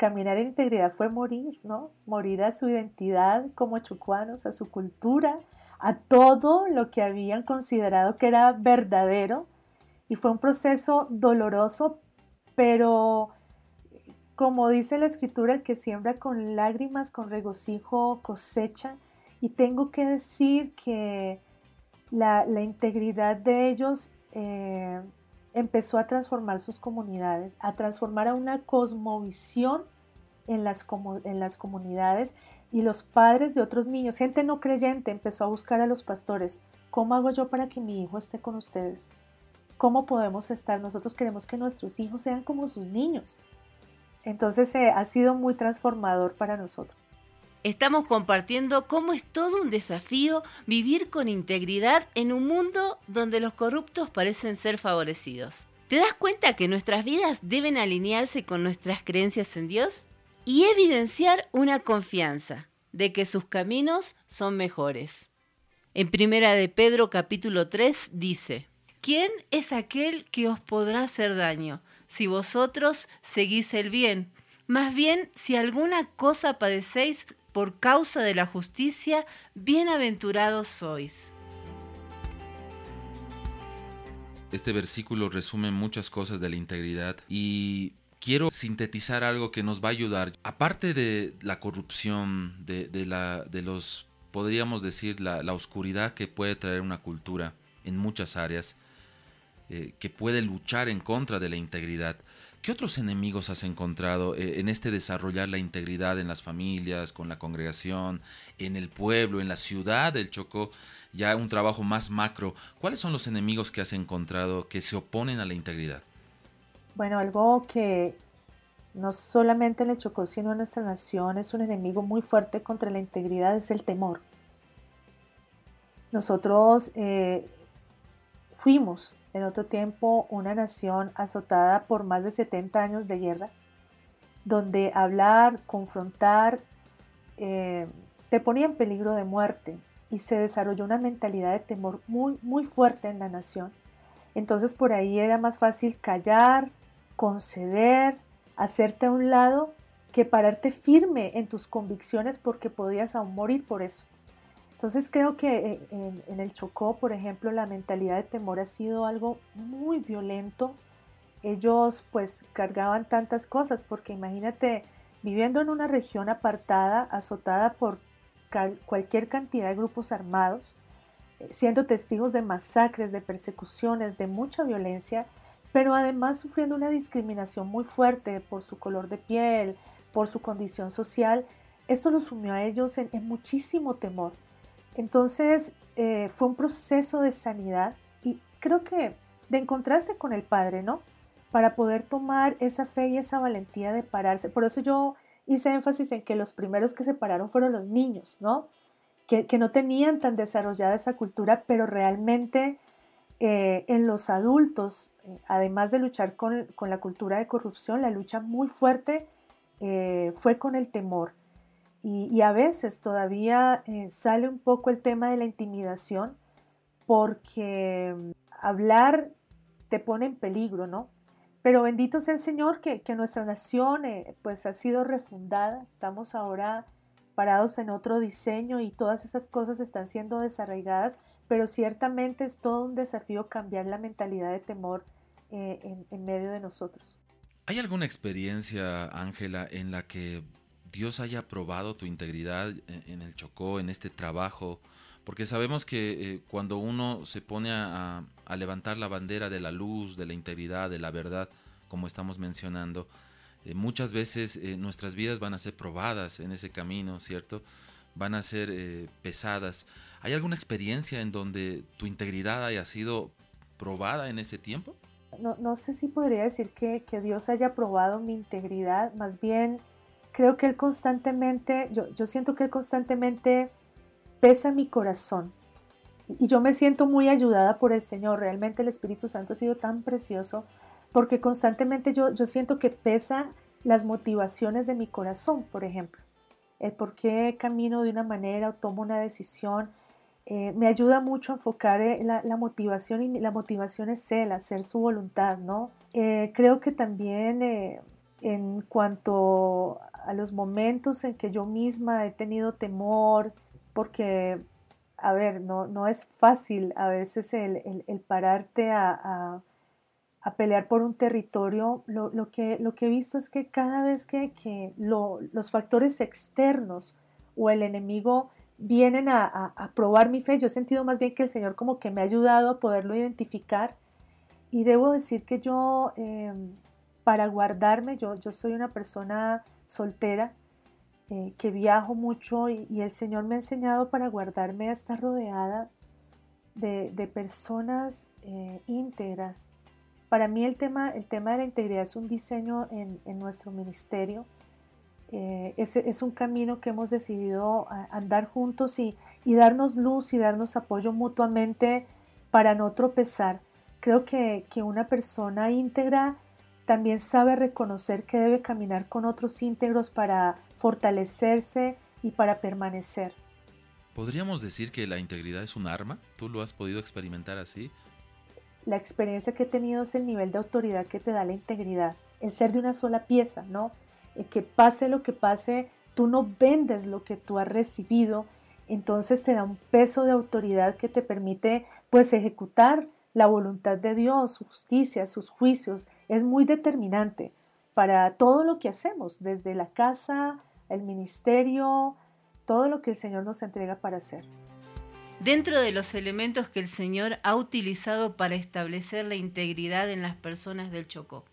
caminar en integridad fue morir, ¿no? Morir a su identidad como chucuanos, a su cultura, a todo lo que habían considerado que era verdadero. Y fue un proceso doloroso, pero como dice la escritura, el que siembra con lágrimas, con regocijo, cosecha. Y tengo que decir que la, integridad de ellos eh, empezó a transformar sus comunidades, a transformar a una cosmovisión en las, en las comunidades y los padres de otros niños, gente no creyente, empezó a buscar a los pastores. ¿Cómo hago yo para que mi hijo esté con ustedes? ¿Cómo podemos estar? Nosotros queremos que nuestros hijos sean como sus niños. Entonces eh, ha sido muy transformador para nosotros. Estamos compartiendo cómo es todo un desafío vivir con integridad en un mundo donde los corruptos parecen ser favorecidos. ¿Te das cuenta que nuestras vidas deben alinearse con nuestras creencias en Dios? Y evidenciar una confianza de que sus caminos son mejores. En Primera de Pedro capítulo 3 dice, ¿quién es aquel que os podrá hacer daño si vosotros seguís el bien? Más bien, si alguna cosa padecéis por causa de la justicia, bienaventurados sois. Este versículo resume muchas cosas de la integridad y quiero sintetizar algo que nos va a ayudar. Aparte de la corrupción, de, la, los, podríamos decir, la, oscuridad que puede traer una cultura en muchas áreas, eh, que puede luchar en contra de la integridad. ¿Qué otros enemigos has encontrado eh, en este desarrollar la integridad en las familias, con la congregación, en el pueblo, en la ciudad del Chocó? Ya un trabajo más macro. ¿Cuáles son los enemigos que has encontrado que se oponen a la integridad? Bueno, algo que no solamente en el Chocó, sino en nuestra nación es un enemigo muy fuerte contra la integridad, es el temor. Nosotros eh, fuimos en otro tiempo una nación azotada por más de 70 años de guerra, donde hablar, confrontar, eh, te ponía en peligro de muerte y se desarrolló una mentalidad de temor muy, muy fuerte en la nación. Entonces por ahí era más fácil callar, conceder, hacerte a un lado, que pararte firme en tus convicciones porque podías aún morir por eso. Entonces creo que eh, en, el Chocó, por ejemplo, la mentalidad de temor ha sido algo muy violento. Ellos pues cargaban tantas cosas porque imagínate viviendo en una región apartada, azotada por cualquier cantidad de grupos armados, eh, siendo testigos de masacres, de persecuciones, de mucha violencia, pero además sufriendo una discriminación muy fuerte por su color de piel, por su condición social, esto los sumió a ellos en muchísimo temor. Entonces eh, fue un proceso de sanidad y creo que de encontrarse con el Padre, ¿no? Para poder tomar esa fe y esa valentía de pararse. Por eso yo hice énfasis en que los primeros que se pararon fueron los niños, ¿no? Que, no tenían tan desarrollada esa cultura, pero realmente eh, en los adultos, eh, además de luchar con, la cultura de corrupción, la lucha muy fuerte fue con el temor. Y, a veces todavía eh, sale un poco el tema de la intimidación porque mm, hablar te pone en peligro, ¿no? Pero bendito sea el Señor que, nuestra nación eh, pues ha sido refundada, estamos ahora parados en otro diseño y todas esas cosas están siendo desarraigadas, pero ciertamente es todo un desafío cambiar la mentalidad de temor eh, en, medio de nosotros. ¿Hay alguna experiencia, Ángela, en la que Dios haya probado tu integridad en, el Chocó, en este trabajo, porque sabemos que eh, cuando uno se pone a, levantar la bandera de la luz, de la integridad, de la verdad, como estamos mencionando, eh, muchas veces eh, nuestras vidas van a ser probadas en ese camino, ¿cierto? Van a ser pesadas. ¿Hay alguna experiencia en donde tu integridad haya sido probada en ese tiempo? No, sé si podría decir que, que Dios haya probado mi integridad, más bien creo que Él constantemente, yo, yo siento que Él constantemente pesa mi corazón. Y, yo me siento muy ayudada por el Señor. Realmente el Espíritu Santo ha sido tan precioso porque constantemente yo, yo siento que pesa las motivaciones de mi corazón, por ejemplo. El por qué camino de una manera o tomo una decisión. Eh, me ayuda mucho a enfocar eh, la, la, motivación y la motivación es Él, hacer su voluntad, ¿no? Eh, creo que también en cuanto a los momentos en que yo misma he tenido temor, porque, a ver, no, no es fácil a veces el, pararte a, pelear por un territorio. Lo, que, lo que he visto es que cada vez que, que los factores externos o el enemigo vienen a, probar mi fe, yo he sentido más bien que el Señor como que me ha ayudado a poderlo identificar. Y debo decir que yo, em, para guardarme, yo, yo soy una persona soltera, eh, que viajo mucho y, el Señor me ha enseñado para guardarme a estar rodeada de, personas eh, íntegras. Para mí el tema, el tema de la integridad es un diseño en, nuestro ministerio. Eh, es, un camino que hemos decidido andar juntos y, darnos luz y darnos apoyo mutuamente para no tropezar. Creo que, que una persona íntegra también sabe reconocer que debe caminar con otros íntegros para fortalecerse y para permanecer. ¿Podríamos decir que la integridad es un arma? ¿Tú lo has podido experimentar así? La experiencia que he tenido es el nivel de autoridad que te da la integridad, el ser de una sola pieza, ¿no? El que pase lo que pase, tú no vendes lo que tú has recibido, entonces te da un peso de autoridad que te permite pues ejecutar la voluntad de Dios, su justicia, sus juicios, es muy determinante para todo lo que hacemos, desde la casa, el ministerio, todo lo que el Señor nos entrega para hacer. Dentro de los elementos que el Señor ha utilizado para establecer la integridad en las personas del Chocó,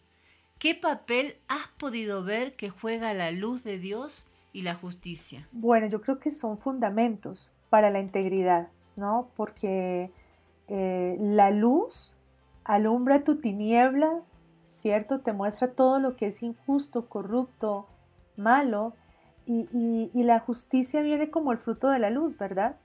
¿qué papel has podido ver que juega la luz de Dios y la justicia? Bueno, yo creo que son fundamentos para la integridad, ¿no? Porque eh, la luz alumbra tu tiniebla, ¿cierto? Te muestra todo lo que es injusto, corrupto, malo, y, la justicia viene como el fruto de la luz, ¿verdad?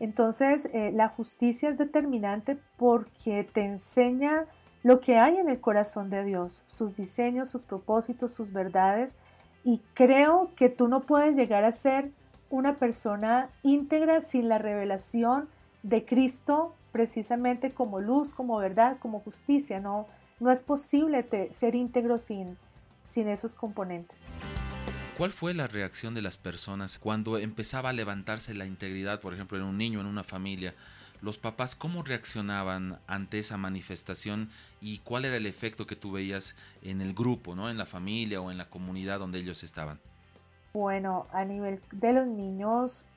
Entonces, eh, la justicia es determinante porque te enseña lo que hay en el corazón de Dios, sus diseños, sus propósitos, sus verdades, y creo que tú no puedes llegar a ser una persona íntegra sin la revelación de Cristo precisamente como luz, como verdad, como justicia. No, no es posible ser íntegro sin, sin esos componentes. ¿Cuál fue la reacción de las personas cuando empezaba a levantarse la integridad, por ejemplo, en un niño, en una familia? Los papás, ¿cómo reaccionaban ante esa manifestación y cuál era el efecto que tú veías en el grupo, ¿no? en la familia o en la comunidad donde ellos estaban? Bueno, a nivel de los niños,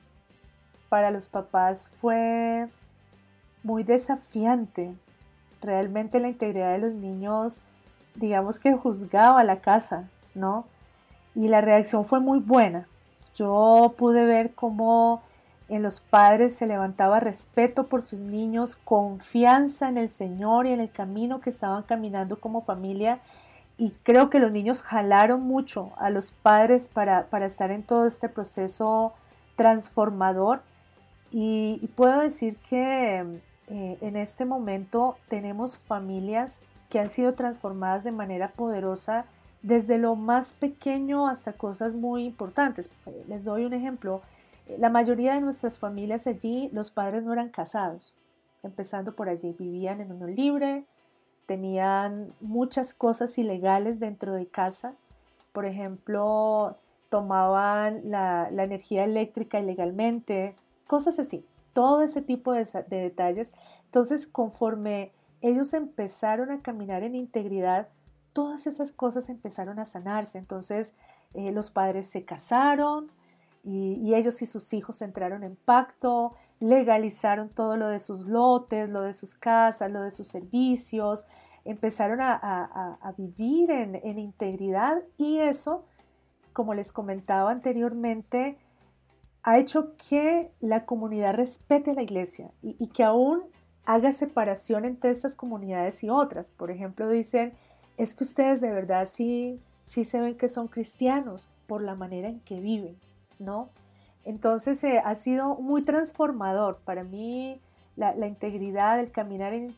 para los papás fue muy desafiante. Realmente la integridad de los niños, digamos que juzgaba la casa, ¿no? Y la reacción fue muy buena. Yo pude ver cómo en los padres se levantaba respeto por sus niños, confianza en el Señor y en el camino que estaban caminando como familia. Y creo que los niños jalaron mucho a los padres para, estar en todo este proceso transformador. y puedo decir que eh, en este momento tenemos familias que han sido transformadas de manera poderosa desde lo más pequeño hasta cosas muy importantes. Les doy un ejemplo. Eh, la mayoría de nuestras familias allí, los padres no eran casados. Empezando por allí, vivían en uno libre, tenían muchas cosas ilegales dentro de casa. Por ejemplo, tomaban la energía eléctrica ilegalmente, cosas así todo ese tipo de, detalles. Entonces, conforme ellos empezaron a caminar en integridad, todas esas cosas empezaron a sanarse. Entonces, eh, los padres se casaron y, ellos y sus hijos entraron en pacto, legalizaron todo lo de sus lotes, lo de sus casas, lo de sus servicios, empezaron a, vivir en, integridad y eso, como les comentaba anteriormente, ha hecho que la comunidad respete la iglesia y, que aún haga separación entre estas comunidades y otras. Por ejemplo, dicen, es que ustedes de verdad sí, sí se ven que son cristianos por la manera en que viven, ¿no? Entonces eh, ha sido muy transformador para mí la, integridad, el caminar en,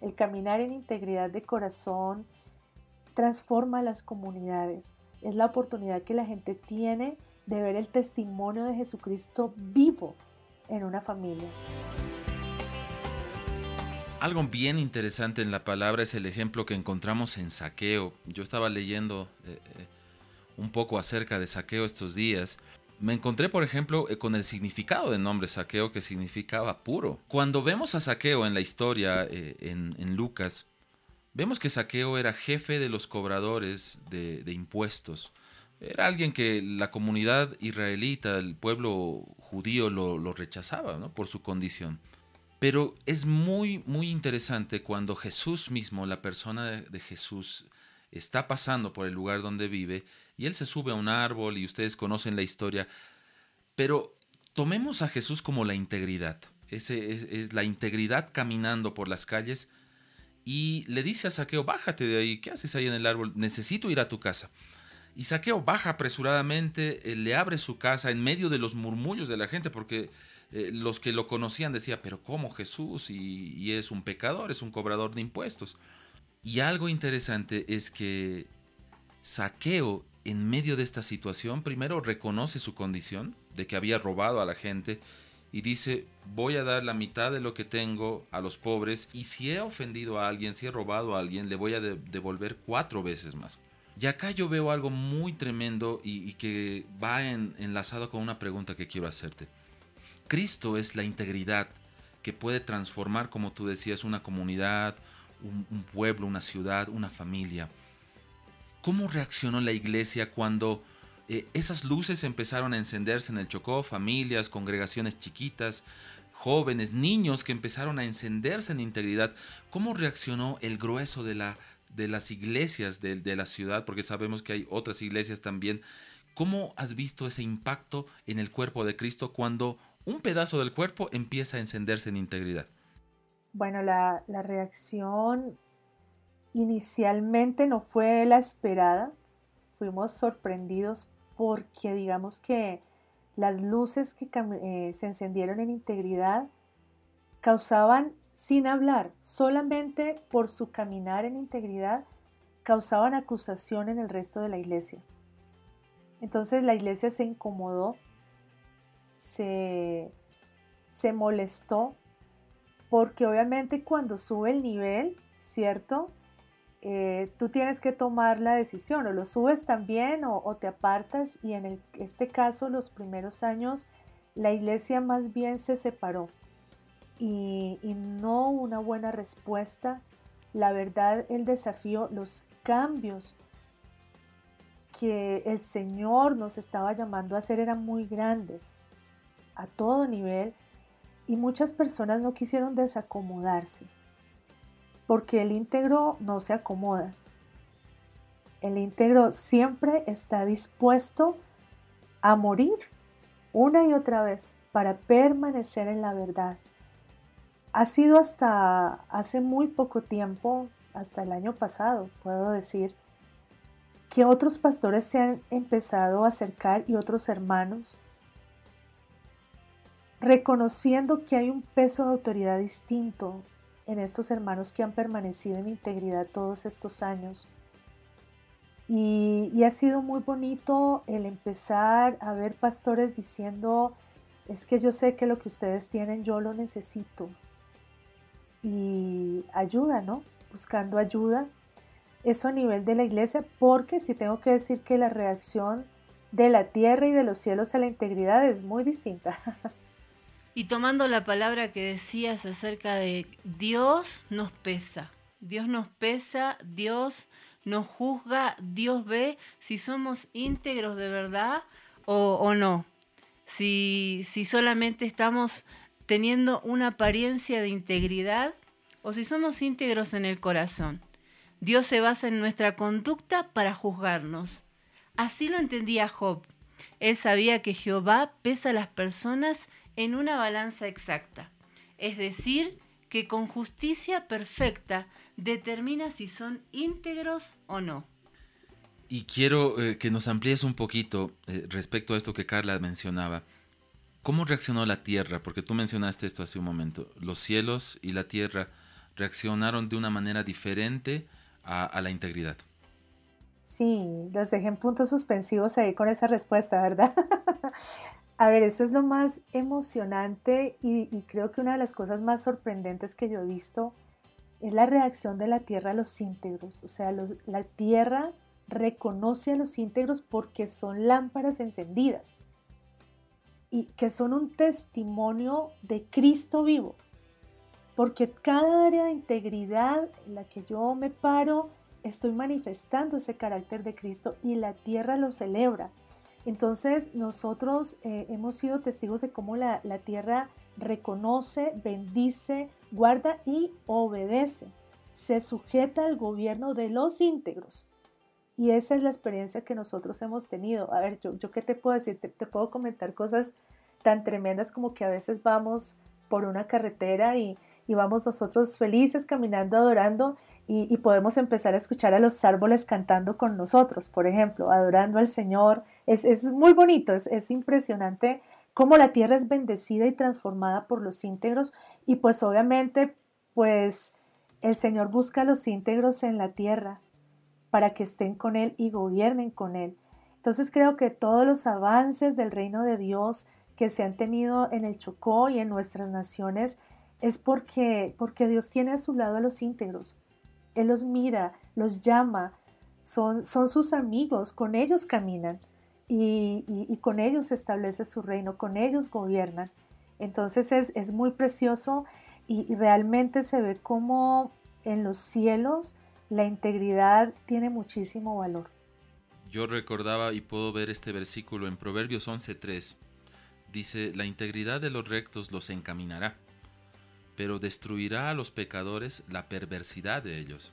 el caminar en integridad de corazón transforma las comunidades. Es la oportunidad que la gente tiene de ver el testimonio de Jesucristo vivo en una familia. Algo bien interesante en la palabra es el ejemplo que encontramos en saqueo. Yo estaba leyendo eh, eh, un poco acerca de saqueo estos días. Me encontré, por ejemplo, eh, con el significado del nombre saqueo que significaba puro. Cuando vemos a saqueo en la historia en, Lucas, vemos que saqueo era jefe de los cobradores de impuestos. Era alguien que la comunidad israelita, el pueblo judío lo, rechazaba por su condición. Pero es muy, muy interesante cuando Jesús mismo, la persona de, Jesús, está pasando por el lugar donde vive, y él se sube a un árbol y ustedes conocen la historia. Pero tomemos a Jesús como la integridad. Ese es, la integridad caminando por las calles y le dice a Saqueo, bájate de ahí, ¿qué haces ahí en el árbol? Necesito ir a tu casa. Y Saqueo baja apresuradamente, eh, le abre su casa en medio de los murmullos de la gente, porque eh, los que lo conocían decían, pero ¿cómo Jesús? Y, y, es un pecador, es un cobrador de impuestos. Y algo interesante es que Saqueo, en medio de esta situación, primero reconoce su condición de que había robado a la gente y dice, voy a dar la mitad de lo que tengo a los pobres y si he ofendido a alguien, si he robado a alguien, le voy a devolver cuatro veces más. Y acá yo veo algo muy tremendo y, que va enlazado con una pregunta que quiero hacerte. Cristo es la integridad que puede transformar, como tú decías, una comunidad, un pueblo, una ciudad, una familia. ¿Cómo reaccionó la iglesia cuando eh, esas luces empezaron a encenderse en el Chocó, familias, congregaciones chiquitas, jóvenes, niños que empezaron a encenderse en integridad. ¿Cómo reaccionó el grueso de, la, de las iglesias de, de la ciudad? Porque sabemos que hay otras iglesias también. ¿Cómo has visto ese impacto en el cuerpo de Cristo cuando un pedazo del cuerpo empieza a encenderse en integridad? Bueno, la, reacción inicialmente no fue la esperada. Fuimos sorprendidos porque digamos que las luces que eh, se encendieron en integridad causaban, sin hablar, solamente por su caminar en integridad, causaban acusación en el resto de la iglesia. Entonces la iglesia se incomodó, se, se molestó, porque obviamente cuando sube el nivel, ¿cierto? Eh, tú tienes que tomar la decisión, o lo subes también o, te apartas y en este caso los primeros años la iglesia más bien se separó y, y no una buena respuesta. La verdad, el desafío, los cambios que el Señor nos estaba llamando a hacer eran muy grandes a todo nivel y muchas personas no quisieron desacomodarse porque el íntegro no se acomoda. El íntegro siempre está dispuesto a morir una y otra vez para permanecer en la verdad. Ha sido hasta hace muy poco tiempo, hasta el año pasado, puedo decir, que otros pastores se han empezado a acercar y otros hermanos, reconociendo que hay un peso de autoridad distinto en estos hermanos que han permanecido en integridad todos estos años. Y, ha sido muy bonito el empezar a ver pastores diciendo, es que yo sé que lo que ustedes tienen yo lo necesito. Y ayuda, ¿no? Buscando ayuda. Eso a nivel de la iglesia, porque si tengo que decir que la reacción de la tierra y de los cielos a la integridad es muy distinta. Y tomando la palabra que decías acerca de Dios nos pesa, Dios nos pesa, Dios nos juzga, Dios ve si somos íntegros de verdad o, no, si, si solamente estamos teniendo una apariencia de integridad o si somos íntegros en el corazón. Dios se basa en nuestra conducta para juzgarnos. Así lo entendía Job. Él sabía que Jehová pesa a las personas en una balanza exacta, es decir, que con justicia perfecta determina si son íntegros o no. Y quiero eh, que nos amplíes un poquito eh, respecto a esto que Carla mencionaba. ¿Cómo reaccionó la tierra? Porque tú mencionaste esto hace un momento. Los cielos y la tierra reaccionaron de una manera diferente a, a la integridad. Sí, los dejé en puntos suspensivos ahí con esa respuesta, ¿verdad? A ver, eso es lo más emocionante y, creo que una de las cosas más sorprendentes que yo he visto es la reacción de la tierra a los íntegros. O sea, la tierra reconoce a los íntegros porque son lámparas encendidas y que son un testimonio de Cristo vivo. Porque cada área de integridad en la que yo me paro, estoy manifestando ese carácter de Cristo y la tierra lo celebra. Entonces nosotros eh, hemos sido testigos de cómo la, tierra reconoce, bendice, guarda y obedece. Se sujeta al gobierno de los íntegros. y esa es la experiencia que nosotros hemos tenido. A ver, yo, yo qué te puedo decir, te, puedo comentar cosas tan tremendas como que a veces vamos por una carretera y, y vamos nosotros felices caminando, adorando y, podemos empezar a escuchar a los árboles cantando con nosotros, por ejemplo, adorando al Señor. Es, es muy bonito, es, es impresionante cómo la tierra es bendecida y transformada por los íntegros y pues obviamente pues el Señor busca a los íntegros en la tierra para que estén con Él y gobiernen con Él. Entonces creo que todos los avances del reino de Dios que se han tenido en el Chocó y en nuestras naciones es porque, porque Dios tiene a su lado a los íntegros. Él los mira, los llama, son, son sus amigos, con ellos caminan y, con ellos establece su reino, con ellos gobiernan. Entonces es, muy precioso y, realmente se ve como en los cielos la integridad tiene muchísimo valor. Yo recordaba y puedo ver este versículo en Proverbios 11.3. Dice, la integridad de los rectos los encaminará, pero destruirá a los pecadores la perversidad de ellos.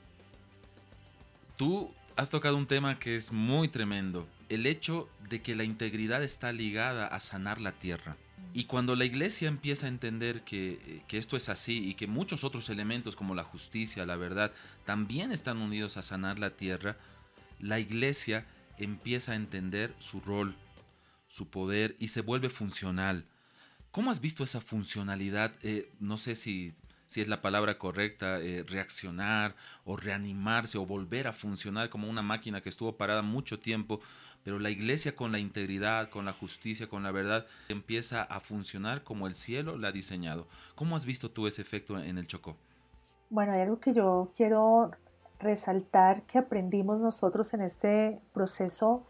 Tú has tocado un tema que es muy tremendo, el hecho de que la integridad está ligada a sanar la tierra. Y cuando la iglesia empieza a entender que, esto es así y que muchos otros elementos como la justicia, la verdad, también están unidos a sanar la tierra, la iglesia empieza a entender su rol, su poder y se vuelve funcional. ¿Cómo has visto esa funcionalidad? Eh, no sé si si es la palabra correcta, eh, reaccionar o reanimarse o volver a funcionar como una máquina que estuvo parada mucho tiempo, pero la iglesia con la integridad, con la justicia, con la verdad, empieza a funcionar como el cielo la ha diseñado. ¿Cómo has visto tú ese efecto en el Chocó? Bueno, hay algo que yo quiero resaltar que aprendimos nosotros en este proceso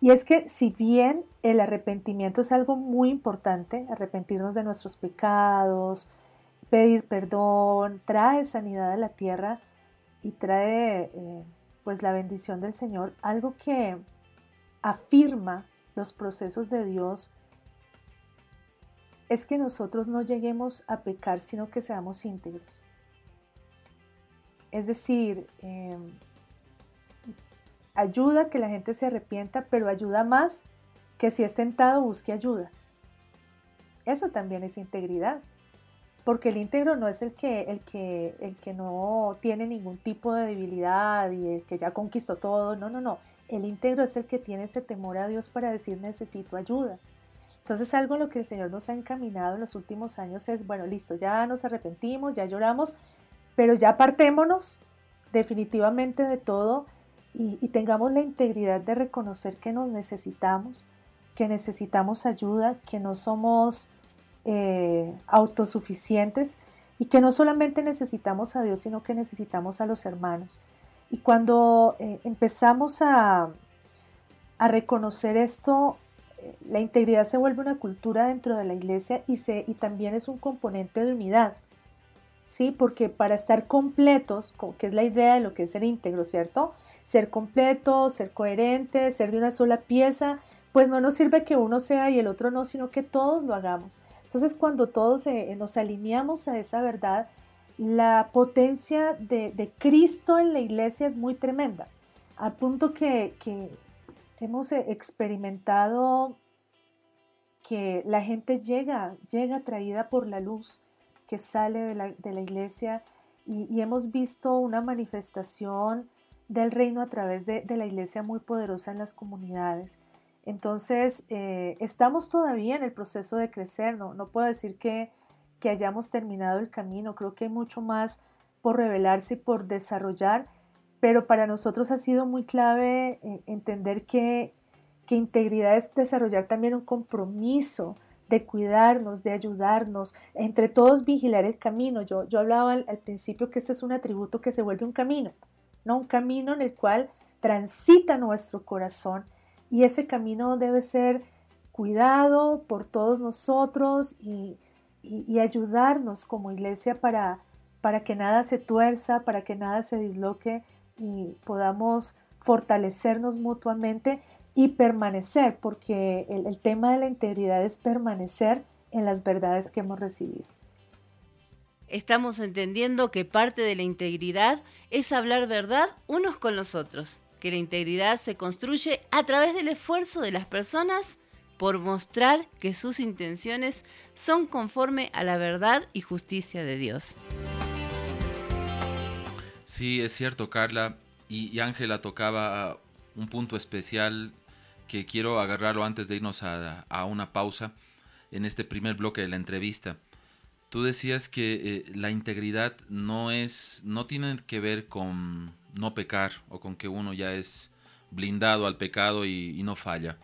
y es que si bien el arrepentimiento es algo muy importante, arrepentirnos de nuestros pecados, pedir perdón, trae sanidad a la tierra y trae eh, pues la bendición del Señor, algo que afirma los procesos de Dios es que nosotros no lleguemos a pecar, sino que seamos íntegros. Es decir, em, ayuda que la gente se arrepienta, pero ayuda más que si es tentado busque ayuda. Eso también es integridad porque el íntegro no es el que, el que, el que no tiene ningún tipo de debilidad y el que ya conquistó todo, no, no, no. El íntegro es el que tiene ese temor a Dios para decir necesito ayuda. Entonces algo en lo que el Señor nos ha encaminado en los últimos años es, bueno, listo, ya nos arrepentimos, ya lloramos, pero ya partémonos definitivamente de todo y, tengamos la integridad de reconocer que nos necesitamos, que necesitamos ayuda, que no somos eh, autosuficientes y que no solamente necesitamos a Dios, sino que necesitamos a los hermanos. Y cuando eh, empezamos a, a, reconocer esto, eh, la integridad se vuelve una cultura dentro de la iglesia y, se, y también es un componente de unidad. ¿Sí? Porque para estar completos, que es la idea de lo que es ser íntegro, ¿cierto? Ser completo, ser coherente, ser de una sola pieza, pues no nos sirve que uno sea y el otro no, sino que todos lo hagamos. Entonces, cuando todos eh, nos alineamos a esa verdad, la potencia de, Cristo en la iglesia es muy tremenda, al punto que, hemos eh, experimentado que la gente llega, llega atraída por la luz que sale de la, iglesia y, hemos visto una manifestación del reino a través de la iglesia muy poderosa en las comunidades. Entonces, eh, estamos todavía en el proceso de crecer, no, no puedo decir que, que, hayamos terminado el camino, creo que hay mucho más por revelarse y por desarrollar, pero para nosotros ha sido muy clave eh, entender que, que integridad es desarrollar también un compromiso de cuidarnos, de ayudarnos, entre todos vigilar el camino. Yo, yo hablaba al, al principio que este es un atributo que se vuelve un camino, Un camino en el cual transita nuestro corazón y ese camino debe ser cuidado por todos nosotros y, ayudarnos como iglesia para, para que nada se tuerza, para que nada se disloque y podamos fortalecernos mutuamente y permanecer, porque el, tema de la integridad es permanecer en las verdades que hemos recibido. Estamos entendiendo que parte de la integridad es hablar verdad unos con los otros que la integridad se construye a través del esfuerzo de las personas por mostrar que sus intenciones son conforme a la verdad y justicia de Dios. Sí, es cierto, Carla. Y Ángela tocaba un punto especial que quiero agarrarlo antes de irnos a, a, una pausa en este primer bloque de la entrevista. Tú decías que eh, la integridad no es, no tiene que ver con no pecar o con que uno ya es blindado al pecado y, no falla,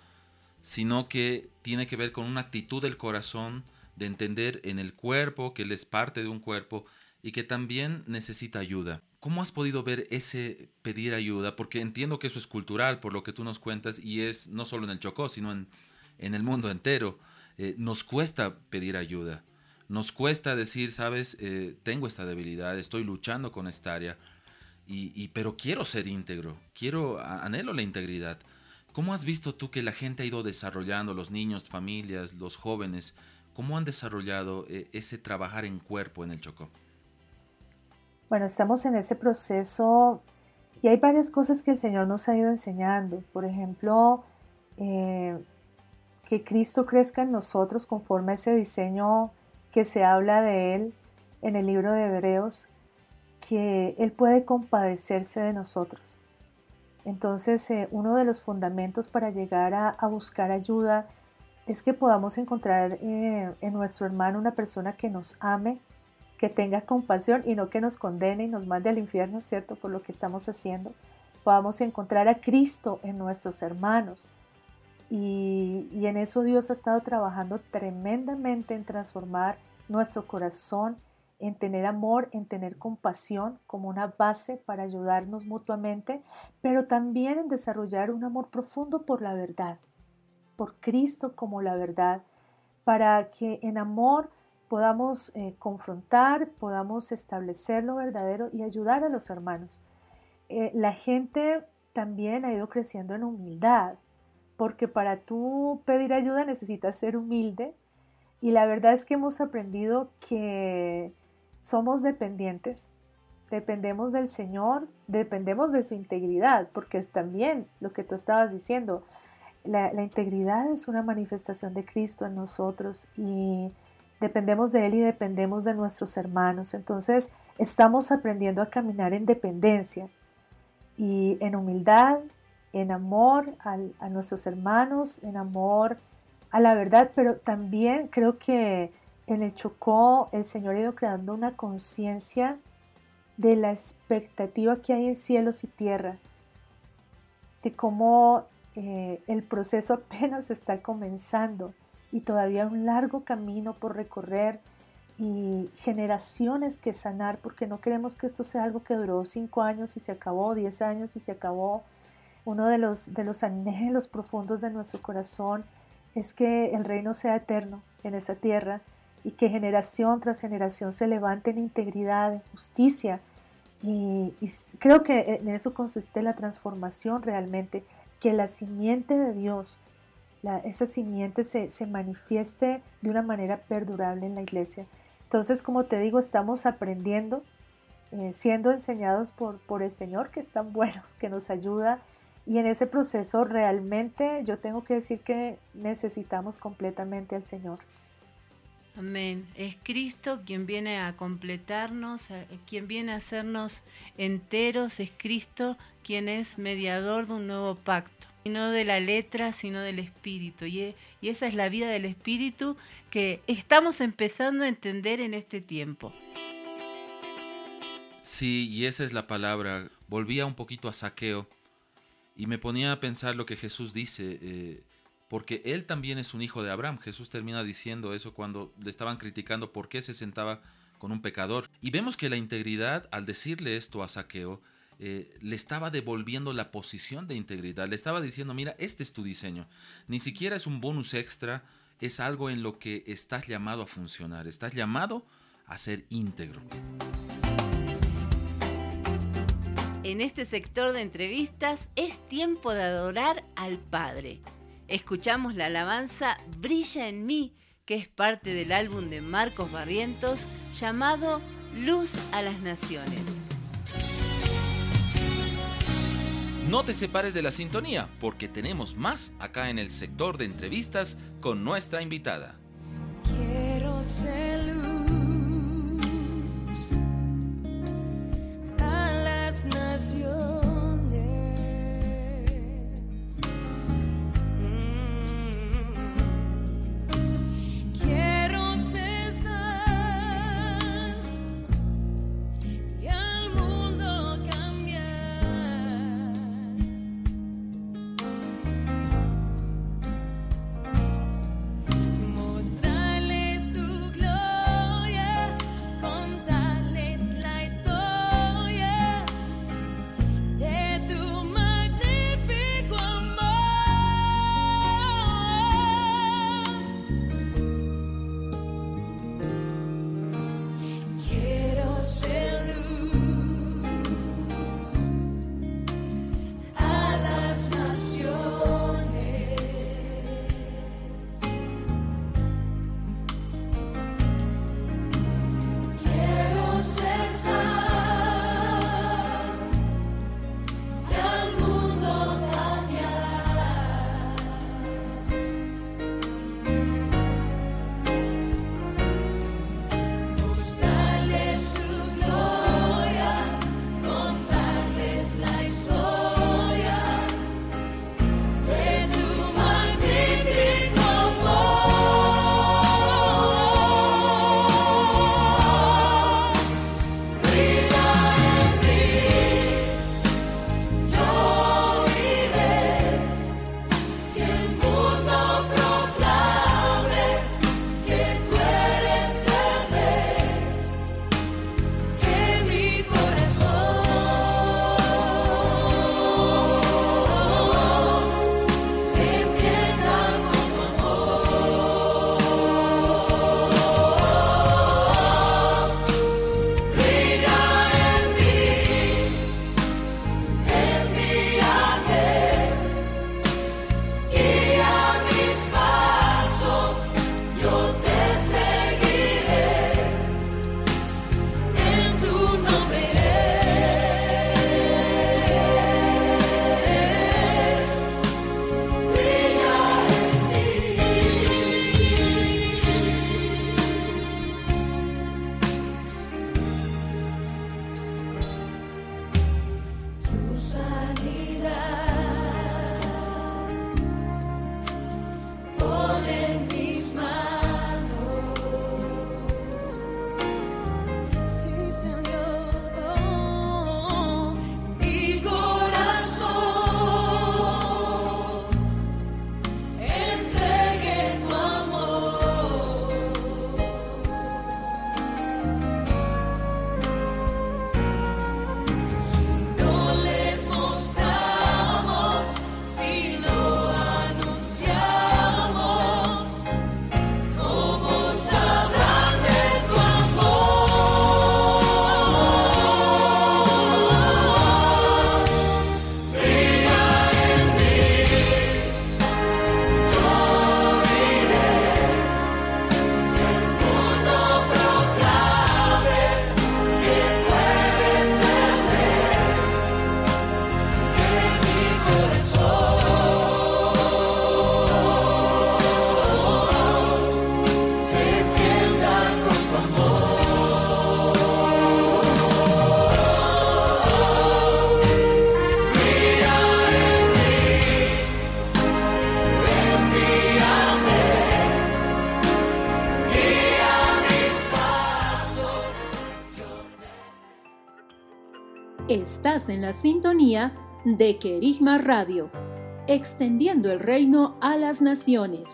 sino que tiene que ver con una actitud del corazón de entender en el cuerpo que él es parte de un cuerpo y que también necesita ayuda. ¿Cómo has podido ver ese pedir ayuda? Porque entiendo que eso es cultural, por lo que tú nos cuentas, y es no solo en el Chocó, sino en, en el mundo entero. Eh, nos cuesta pedir ayuda. Nos cuesta decir, sabes, eh, tengo esta debilidad, estoy luchando con esta área, y, pero quiero ser íntegro, quiero, anhelo la integridad. ¿Cómo has visto tú que la gente ha ido desarrollando, los niños, familias, los jóvenes, cómo han desarrollado eh, ese trabajar en cuerpo en el Chocó? Bueno, estamos en ese proceso y hay varias cosas que el Señor nos ha ido enseñando. Por ejemplo, eh, que Cristo crezca en nosotros conforme a ese diseño que se habla de Él en el libro de Hebreos, que Él puede compadecerse de nosotros. Entonces, eh, uno de los fundamentos para llegar a, buscar ayuda es que podamos encontrar eh, en nuestro hermano una persona que nos ame, que tenga compasión y no que nos condene y nos mande al infierno, ¿cierto? Por lo que estamos haciendo. Podamos encontrar a Cristo en nuestros hermanos. Y, en eso Dios ha estado trabajando tremendamente en transformar nuestro corazón, en tener amor, en tener compasión como una base para ayudarnos mutuamente, pero también en desarrollar un amor profundo por la verdad, por Cristo como la verdad, para que en amor podamos eh, confrontar, podamos establecer lo verdadero y ayudar a los hermanos. Eh, la gente también ha ido creciendo en humildad, porque para tú pedir ayuda necesitas ser humilde y la verdad es que hemos aprendido que somos dependientes, dependemos del Señor, dependemos de su integridad, porque es también lo que tú estabas diciendo. La, la integridad es una manifestación de Cristo en nosotros y dependemos de Él y dependemos de nuestros hermanos. Entonces estamos aprendiendo a caminar en dependencia y en humildad, en amor a nuestros hermanos, en amor a la verdad, pero también creo que en el Chocó el Señor ha ido creando una conciencia de la expectativa que hay en cielos y tierra, de cómo eh, el proceso apenas está comenzando y todavía un largo camino por recorrer y generaciones que sanar, porque no queremos que esto sea algo que duró cinco años y se acabó, diez años y se acabó. Uno de los, de los anhelos profundos de nuestro corazón es que el reino sea eterno en esa tierra y que generación tras generación se levante en integridad, en justicia. Y, creo que en eso consiste la transformación realmente, que la simiente de Dios esa simiente se, manifieste de una manera perdurable en la iglesia. Entonces, como te digo, estamos aprendiendo, eh, siendo enseñados por, por el Señor, que es tan bueno, que nos ayuda. Y en ese proceso realmente yo tengo que decir que necesitamos completamente al Señor. Amén. Es Cristo quien viene a completarnos, quien viene a hacernos enteros, es Cristo quien es mediador de un nuevo pacto no de la letra, sino del espíritu. Y, y, esa es la vida del espíritu que estamos empezando a entender en este tiempo. Sí, y esa es la palabra. Volvía un poquito a saqueo y me ponía a pensar lo que Jesús dice, eh, porque él también es un hijo de Abraham. Jesús termina diciendo eso cuando le estaban criticando por qué se sentaba con un pecador. Y vemos que la integridad, al decirle esto a saqueo, eh, le estaba devolviendo la posición de integridad, le estaba diciendo, mira, este es tu diseño, ni siquiera es un bonus extra, es algo en lo que estás llamado a funcionar, estás llamado a ser íntegro. En este sector de entrevistas es tiempo de adorar al Padre. Escuchamos la alabanza Brilla en mí, que es parte del álbum de Marcos Barrientos llamado Luz a las Naciones. No te separes de la sintonía porque tenemos más acá en el sector de entrevistas con nuestra invitada. Quiero ser luz naciones. Estás en la sintonía de Querigma Radio, extendiendo el reino a las naciones.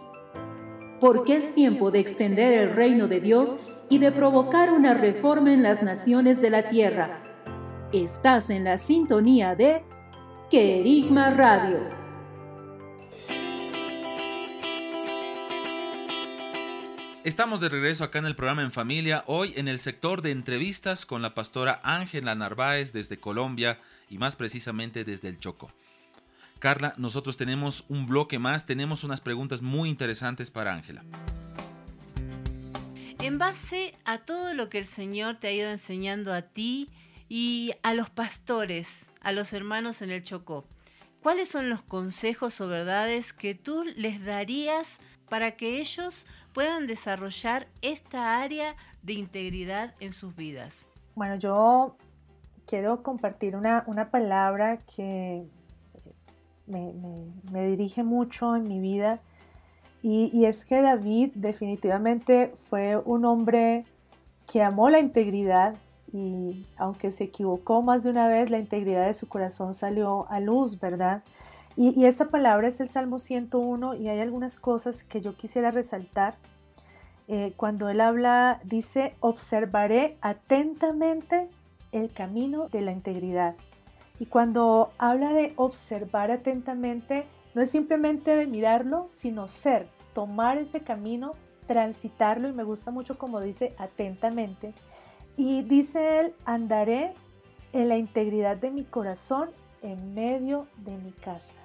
Porque es tiempo de extender el reino de Dios y de provocar una reforma en las naciones de la tierra. Estás en la sintonía de Querigma Radio. Estamos de regreso acá en el programa En Familia, hoy en el sector de entrevistas con la pastora Ángela Narváez desde Colombia y más precisamente desde el Choco. Carla, nosotros tenemos un bloque más, tenemos unas preguntas muy interesantes para Ángela. En base a todo lo que el Señor te ha ido enseñando a ti y a los pastores, a los hermanos en el Chocó, ¿cuáles son los consejos o verdades que tú les darías para que ellos puedan desarrollar esta área de integridad en sus vidas? Bueno, yo quiero compartir una, una palabra que me, me, dirige mucho en mi vida y, y es que David definitivamente fue un hombre que amó la integridad y aunque se equivocó más de una vez, la integridad de su corazón salió a luz, ¿verdad? Y, esta palabra es el Salmo 101 y hay algunas cosas que yo quisiera resaltar. Eh, cuando él habla, dice, observaré atentamente el camino de la integridad. Y cuando habla de observar atentamente, no es simplemente de mirarlo, sino ser, tomar ese camino, transitarlo y me gusta mucho como dice atentamente. Y dice él, andaré en la integridad de mi corazón en medio de mi casa.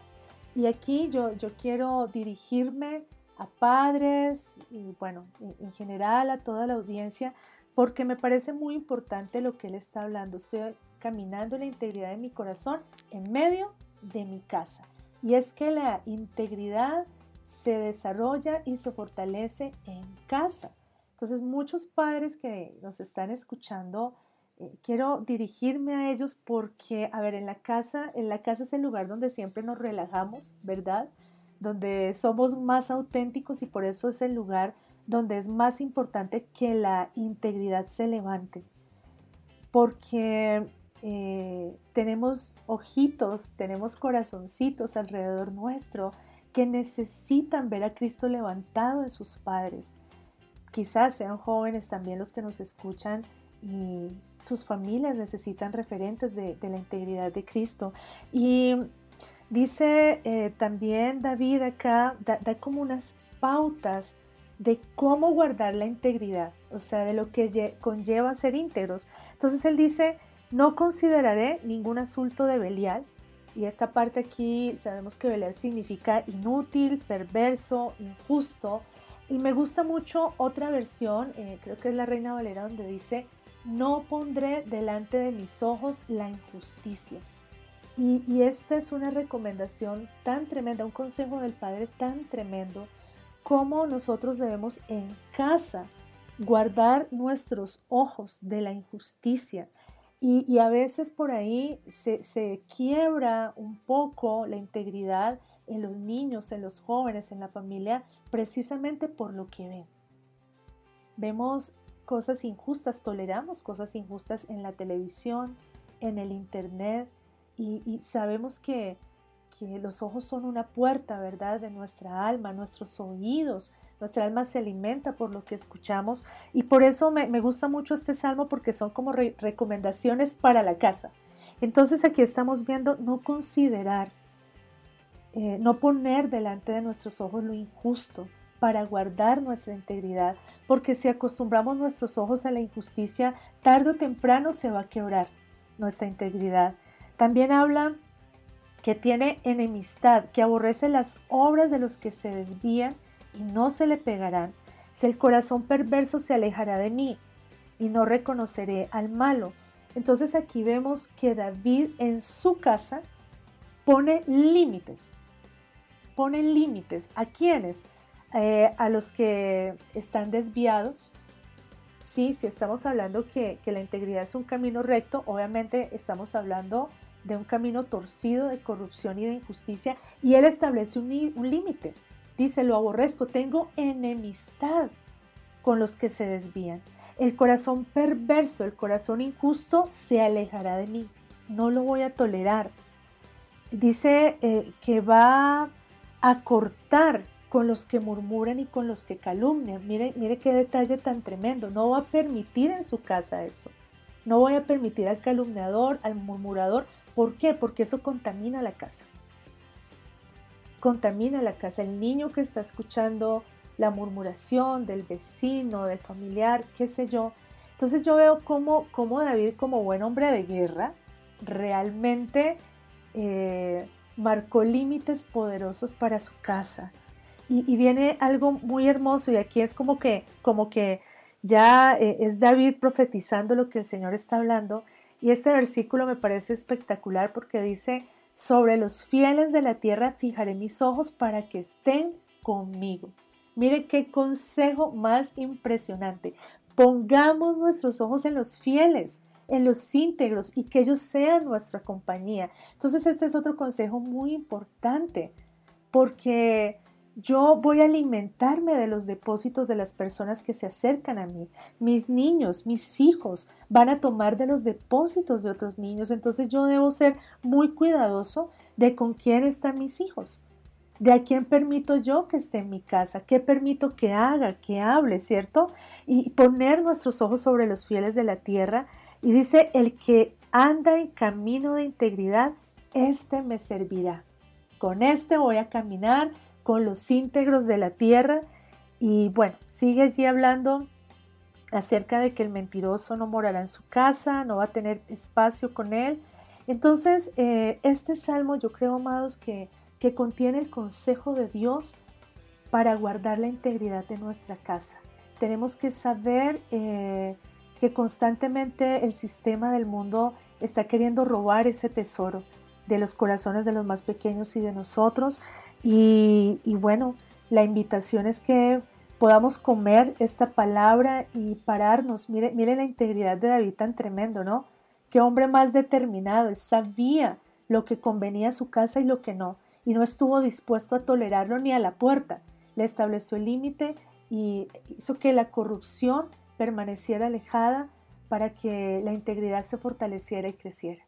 Y aquí yo, yo quiero dirigirme a padres y bueno, en general a toda la audiencia, porque me parece muy importante lo que él está hablando. Estoy caminando la integridad de mi corazón en medio de mi casa. Y es que la integridad se desarrolla y se fortalece en casa. Entonces muchos padres que nos están escuchando, quiero dirigirme a ellos porque, a ver, en la casa, en la casa es el lugar donde siempre nos relajamos, ¿verdad? Donde somos más auténticos y por eso es el lugar donde es más importante que la integridad se levante. Porque eh, tenemos ojitos, tenemos corazoncitos alrededor nuestro que necesitan ver a Cristo levantado en sus padres. Quizás sean jóvenes también los que nos escuchan y sus familias necesitan referentes de, la integridad de Cristo. Y dice eh, también David acá, da, como unas pautas de cómo guardar la integridad, o sea, de lo que conlleva ser íntegros. Entonces él dice, no consideraré ningún asunto de Belial, y esta parte aquí sabemos que Belial significa inútil, perverso, injusto. Y me gusta mucho otra versión, eh, creo que es la Reina Valera, donde dice, no pondré delante de mis ojos la injusticia. Y, esta es una recomendación tan tremenda, un consejo del Padre tan tremendo, como nosotros debemos en casa guardar nuestros ojos de la injusticia, y, a veces por ahí se, quiebra un poco la integridad en los niños, en los jóvenes, en la familia, precisamente por lo que ven. Vemos cosas injustas, toleramos cosas injustas en la televisión, en el internet y, sabemos que, los ojos son una puerta, ¿verdad?, de nuestra alma, nuestros oídos nuestra alma se alimenta por lo que escuchamos y por eso me, gusta mucho este salmo porque son como recomendaciones para la casa. Entonces aquí estamos viendo no considerar, eh, no poner delante de nuestros ojos lo injusto para guardar nuestra integridad, porque si acostumbramos nuestros ojos a la injusticia, tarde o temprano se va a quebrar nuestra integridad. También habla que tiene enemistad, que aborrece las obras de los que se desvían y no se le pegarán. Si el corazón perverso se alejará de mí y no reconoceré al malo. Entonces aquí vemos que David en su casa pone límites. Pone límites. ¿A quiénes? Eh, a los que están desviados. Sí, si estamos hablando que, la integridad es un camino recto, obviamente estamos hablando de un camino torcido de corrupción y de injusticia y él establece un límite. Dice, lo aborrezco, tengo enemistad con los que se desvían. El corazón perverso, el corazón injusto se alejará de mí. No lo voy a tolerar. Dice eh, que va a cortar con los que murmuran y con los que calumnian. Mire, mire qué detalle tan tremendo. No va a permitir en su casa eso. No voy a permitir al calumniador, al murmurador. ¿Por qué? Porque eso contamina la casa contamina la casa. El niño que está escuchando la murmuración del vecino, del familiar, qué sé yo. Entonces yo veo cómo, David, como buen hombre de guerra, realmente eh, marcó límites poderosos para su casa. Y, viene algo muy hermoso y aquí es como que, como que ya eh, es David profetizando lo que el Señor está hablando. Y este versículo me parece espectacular porque dice, Sobre los fieles de la tierra fijaré mis ojos para que estén conmigo. Mire qué consejo más impresionante. Pongamos nuestros ojos en los fieles, en los íntegros y que ellos sean nuestra compañía. Entonces este es otro consejo muy importante porque yo voy a alimentarme de los depósitos de las personas que se acercan a mí. Mis niños, mis hijos van a tomar de los depósitos de otros niños. Entonces yo debo ser muy cuidadoso de con quién están mis hijos. De a quién permito yo que esté en mi casa, qué permito que haga, que hable, ¿cierto? Y poner nuestros ojos sobre los fieles de la tierra. Y dice, el que anda en camino de integridad, este me servirá. Con este voy a caminar con los íntegros de la tierra. Y bueno, sigue allí hablando acerca de que el mentiroso no morará en su casa, no va a tener espacio con él. Entonces, eh, este salmo yo creo, amados, que, que contiene el consejo de Dios para guardar la integridad de nuestra casa. Tenemos que saber eh, que constantemente el sistema del mundo está queriendo robar ese tesoro de los corazones de los más pequeños y de nosotros. Y, bueno, la invitación es que podamos comer esta palabra y pararnos. Mire, mire la integridad de David tan tremendo, ¿no? Qué hombre más determinado. Él sabía lo que convenía a su casa y lo que no. Y no estuvo dispuesto a tolerarlo ni a la puerta. Le estableció el límite y hizo que la corrupción permaneciera alejada para que la integridad se fortaleciera y creciera.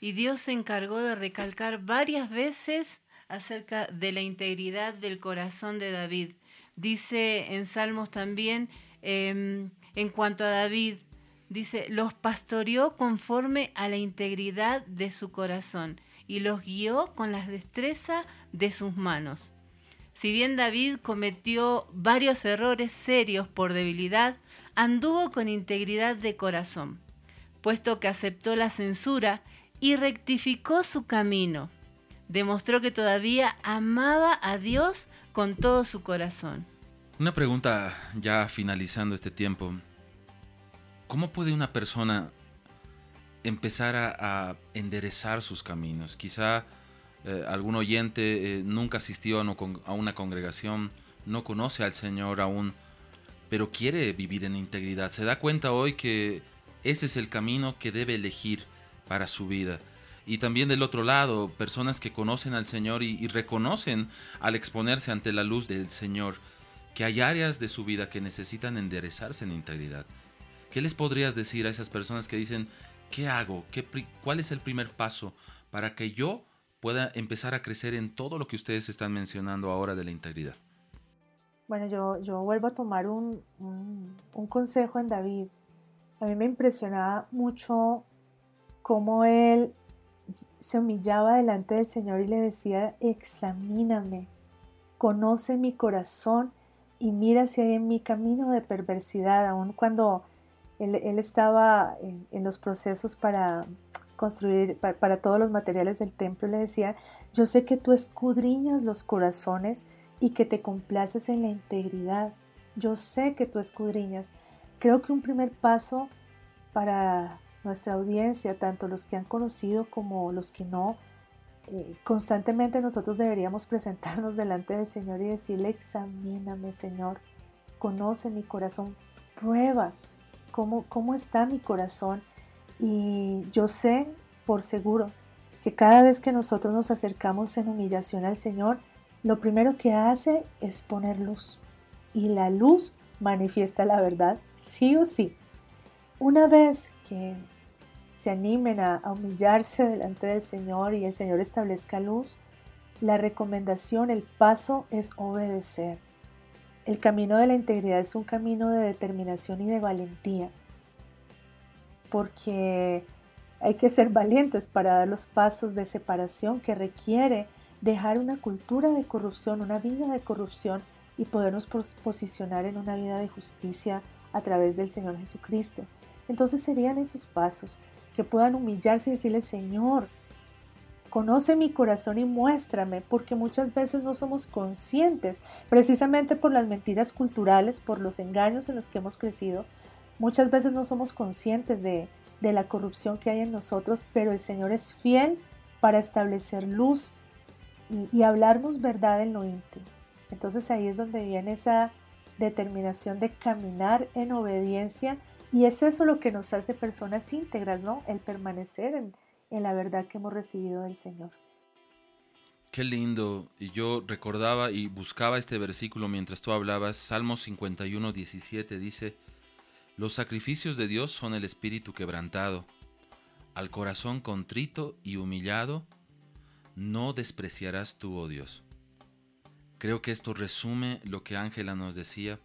Y Dios se encargó de recalcar varias veces acerca de la integridad del corazón de David. Dice en Salmos también, em, en cuanto a David, dice, los pastoreó conforme a la integridad de su corazón y los guió con la destreza de sus manos. Si bien David cometió varios errores serios por debilidad, anduvo con integridad de corazón, puesto que aceptó la censura y rectificó su camino demostró que todavía amaba a Dios con todo su corazón. Una pregunta ya finalizando este tiempo. ¿Cómo puede una persona empezar a, enderezar sus caminos? Quizá eh, algún oyente eh, nunca asistió a una congregación, no conoce al Señor aún, pero quiere vivir en integridad. Se da cuenta hoy que ese es el camino que debe elegir para su vida. Y también del otro lado, personas que conocen al Señor y, reconocen al exponerse ante la luz del Señor que hay áreas de su vida que necesitan enderezarse en integridad. ¿Qué les podrías decir a esas personas que dicen, ¿qué hago? ¿Qué, ¿Cuál es el primer paso para que yo pueda empezar a crecer en todo lo que ustedes están mencionando ahora de la integridad? Bueno, yo, yo vuelvo a tomar un, un consejo en David. A mí me impresionaba mucho cómo él se humillaba delante del Señor y le decía, examíname, conoce mi corazón y mira si hay en mi camino de perversidad, aun cuando él, estaba en, los procesos para construir, para, todos los materiales del templo, le decía, yo sé que tú escudriñas los corazones y que te complaces en la integridad. Yo sé que tú escudriñas. Creo que un primer paso para nuestra audiencia, tanto los que han conocido como los que no, eh, constantemente nosotros deberíamos presentarnos delante del Señor y decirle, examíname Señor, conoce mi corazón, prueba cómo, cómo está mi corazón. Y yo sé por seguro que cada vez que nosotros nos acercamos en humillación al Señor, lo primero que hace es poner luz. Y la luz manifiesta la verdad, sí o sí. Una vez que se animen a, humillarse delante del Señor y el Señor establezca luz, la recomendación, el paso es obedecer. El camino de la integridad es un camino de determinación y de valentía, porque hay que ser valientes para dar los pasos de separación que requiere dejar una cultura de corrupción, una vida de corrupción y podernos posicionar en una vida de justicia a través del Señor Jesucristo. Entonces serían esos pasos que puedan humillarse y decirle, Señor, conoce mi corazón y muéstrame, porque muchas veces no somos conscientes, precisamente por las mentiras culturales, por los engaños en los que hemos crecido, muchas veces no somos conscientes de, de la corrupción que hay en nosotros, pero el Señor es fiel para establecer luz y, y hablarnos verdad en lo íntimo. Entonces ahí es donde viene esa determinación de caminar en obediencia y es eso lo que nos hace personas íntegras, ¿no? El permanecer en, la verdad que hemos recibido del Señor. Qué lindo. Y yo recordaba y buscaba este versículo mientras tú hablabas. Salmo 51, 17 dice, Los sacrificios de Dios son el espíritu quebrantado. Al corazón contrito y humillado, no despreciarás tú, oh Dios. Creo que esto resume lo que Ángela nos decía,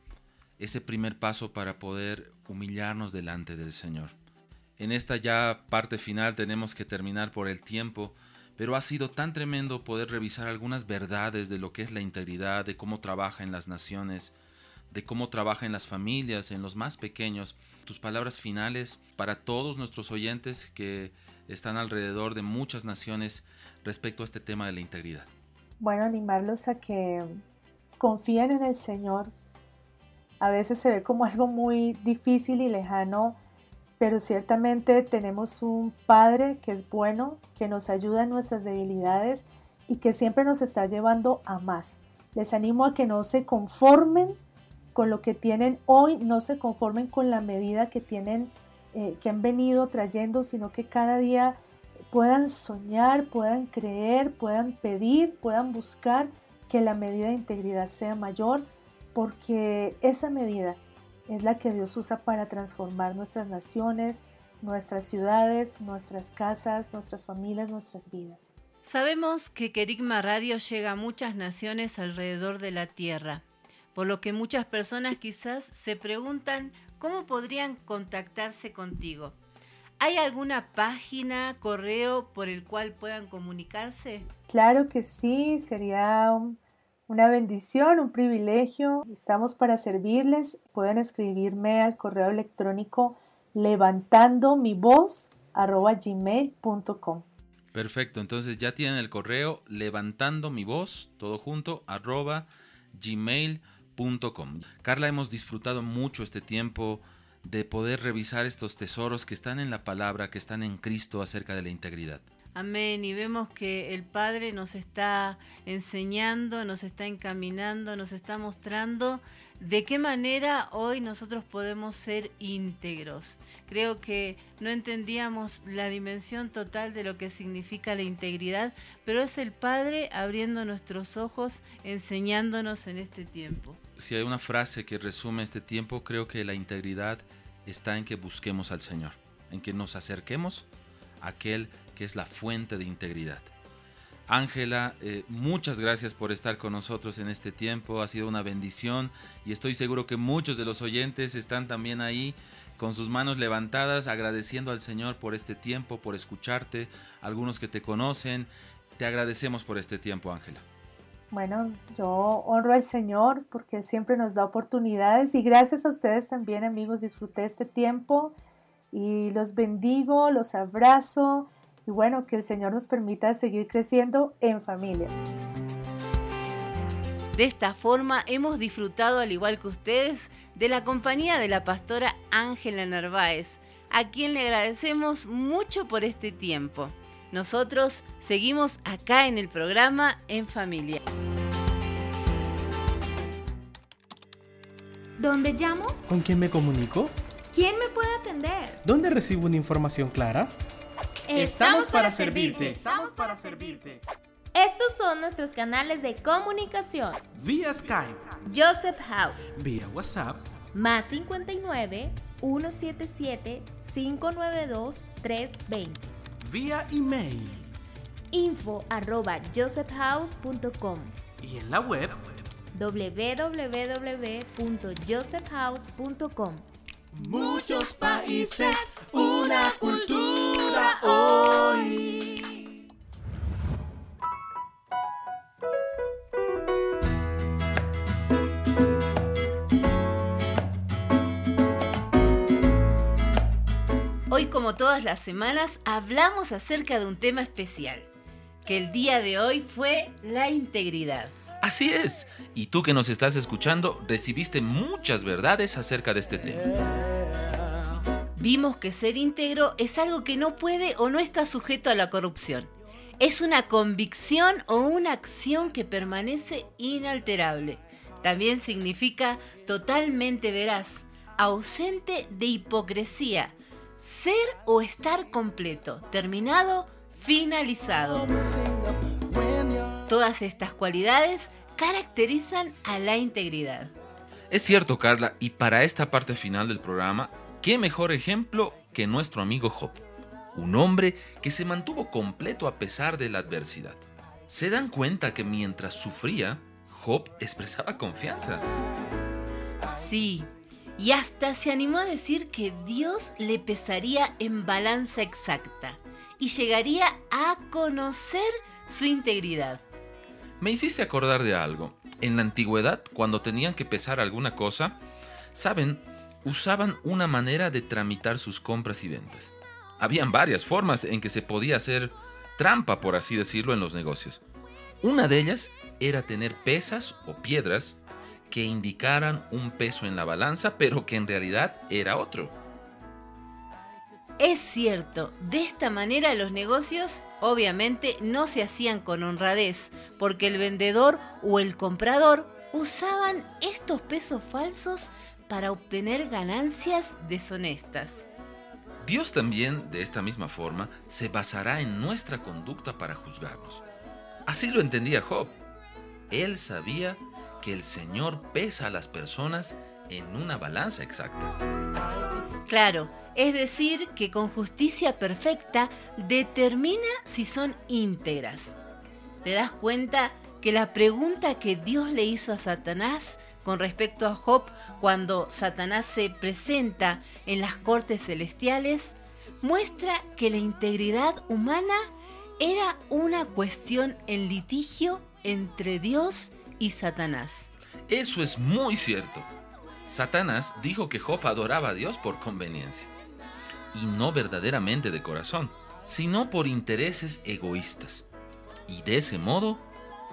ese primer paso para poder humillarnos delante del Señor. En esta ya parte final tenemos que terminar por el tiempo, pero ha sido tan tremendo poder revisar algunas verdades de lo que es la integridad, de cómo trabaja en las naciones, de cómo trabaja en las familias, en los más pequeños. Tus palabras finales para todos nuestros oyentes que están alrededor de muchas naciones respecto a este tema de la integridad. Bueno, animarlos a que confíen en el Señor. A veces se ve como algo muy difícil y lejano pero ciertamente tenemos un Padre que es bueno, que nos ayuda en nuestras debilidades y que siempre nos está llevando a más. Les animo a que no se conformen con lo que tienen hoy, no se conformen con la medida que tienen, eh, que han venido trayendo, sino que cada día puedan soñar, puedan creer, puedan pedir, puedan buscar que la medida de integridad sea mayor, porque esa medida es la que Dios usa para transformar nuestras naciones, nuestras ciudades, nuestras casas, nuestras familias, nuestras vidas. Sabemos que Kerigma Radio llega a muchas naciones alrededor de la Tierra, por lo que muchas personas quizás se preguntan cómo podrían contactarse contigo. ¿Hay alguna página, correo por el cual puedan comunicarse? Claro que sí, sería un una bendición, un privilegio. Estamos para servirles. Pueden escribirme al correo electrónico levantando mi voz gmail.com. Perfecto, entonces ya tienen el correo levantando mi voz, todo junto, arroba gmail.com. Carla, hemos disfrutado mucho este tiempo de poder revisar estos tesoros que están en la palabra, que están en Cristo acerca de la integridad. Amén. Y vemos que el Padre nos está enseñando, nos está encaminando, nos está mostrando de qué manera hoy nosotros podemos ser íntegros. Creo que no entendíamos la dimensión total de lo que significa la integridad, pero es el Padre abriendo nuestros ojos, enseñándonos en este tiempo. Si hay una frase que resume este tiempo, creo que la integridad está en que busquemos al Señor, en que nos acerquemos a aquel que es la fuente de integridad. Ángela, eh, muchas gracias por estar con nosotros en este tiempo, ha sido una bendición y estoy seguro que muchos de los oyentes están también ahí con sus manos levantadas agradeciendo al Señor por este tiempo, por escucharte, algunos que te conocen, te agradecemos por este tiempo, Ángela. Bueno, yo honro al Señor porque siempre nos da oportunidades y gracias a ustedes también amigos, disfruté este tiempo y los bendigo, los abrazo y bueno, que el Señor nos permita seguir creciendo en familia. De esta forma hemos disfrutado, al igual que ustedes, de la compañía de la pastora Ángela Narváez, a quien le agradecemos mucho por este tiempo. Nosotros seguimos acá en el programa En Familia. ¿Dónde llamo? ¿Con quién me comunico? ¿Quién me puede atender? ¿Dónde recibo una información clara? Estamos para servirte. Estamos para servirte. Estos son nuestros canales de comunicación. Vía Skype. Joseph House. Vía WhatsApp. Más 59 177 592 320. Vía email. Info arroba josephhouse.com. Y en la web www.josephhouse.com. Muchos países, una cultura hoy. Hoy, como todas las semanas, hablamos acerca de un tema especial, que el día de hoy fue la integridad. Así es, y tú que nos estás escuchando recibiste muchas verdades acerca de este tema. Vimos que ser íntegro es algo que no puede o no está sujeto a la corrupción. es una convicción o una acción que permanece inalterable. También significa totalmente veraz, ausente de hipocresía, ser o estar completo, terminado, finalizado. Todas estas cualidades caracterizan a la integridad. Es cierto, Carla, y para esta parte final del programa, ¿qué mejor ejemplo que nuestro amigo Job? Un hombre que se mantuvo completo a pesar de la adversidad. ¿Se dan cuenta que mientras sufría, Job expresaba confianza? Sí, y hasta se animó a decir que Dios le pesaría en balanza exacta y llegaría a conocer su integridad. Me hiciste acordar de algo. En la antigüedad, cuando tenían que pesar alguna cosa, saben, usaban una manera de tramitar sus compras y ventas. Habían varias formas en que se podía hacer trampa, por así decirlo, en los negocios. Una de ellas era tener pesas o piedras que indicaran un peso en la balanza, pero que en realidad era otro. Es cierto, de esta manera los negocios obviamente no se hacían con honradez, porque el vendedor o el comprador usaban estos pesos falsos para obtener ganancias deshonestas. Dios también, de esta misma forma, se basará en nuestra conducta para juzgarnos. Así lo entendía Job. Él sabía que el Señor pesa a las personas en una balanza exacta. Claro, es decir, que con justicia perfecta determina si son íntegras. ¿Te das cuenta que la pregunta que Dios le hizo a Satanás con respecto a Job cuando Satanás se presenta en las cortes celestiales muestra que la integridad humana era una cuestión en litigio entre Dios y Satanás. Eso es muy cierto. Satanás dijo que Job adoraba a Dios por conveniencia, y no verdaderamente de corazón, sino por intereses egoístas. Y de ese modo,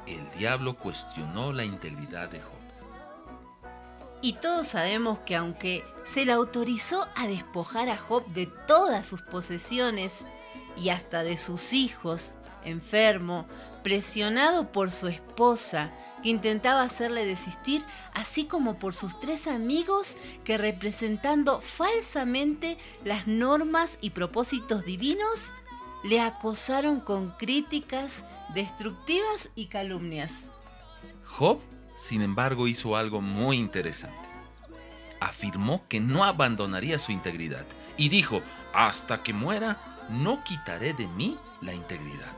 el diablo cuestionó la integridad de Job. Y todos sabemos que aunque se le autorizó a despojar a Job de todas sus posesiones y hasta de sus hijos, enfermo, presionado por su esposa, que intentaba hacerle desistir, así como por sus tres amigos que representando falsamente las normas y propósitos divinos, le acosaron con críticas destructivas y calumnias. Job, sin embargo, hizo algo muy interesante. Afirmó que no abandonaría su integridad y dijo, hasta que muera, no quitaré de mí la integridad.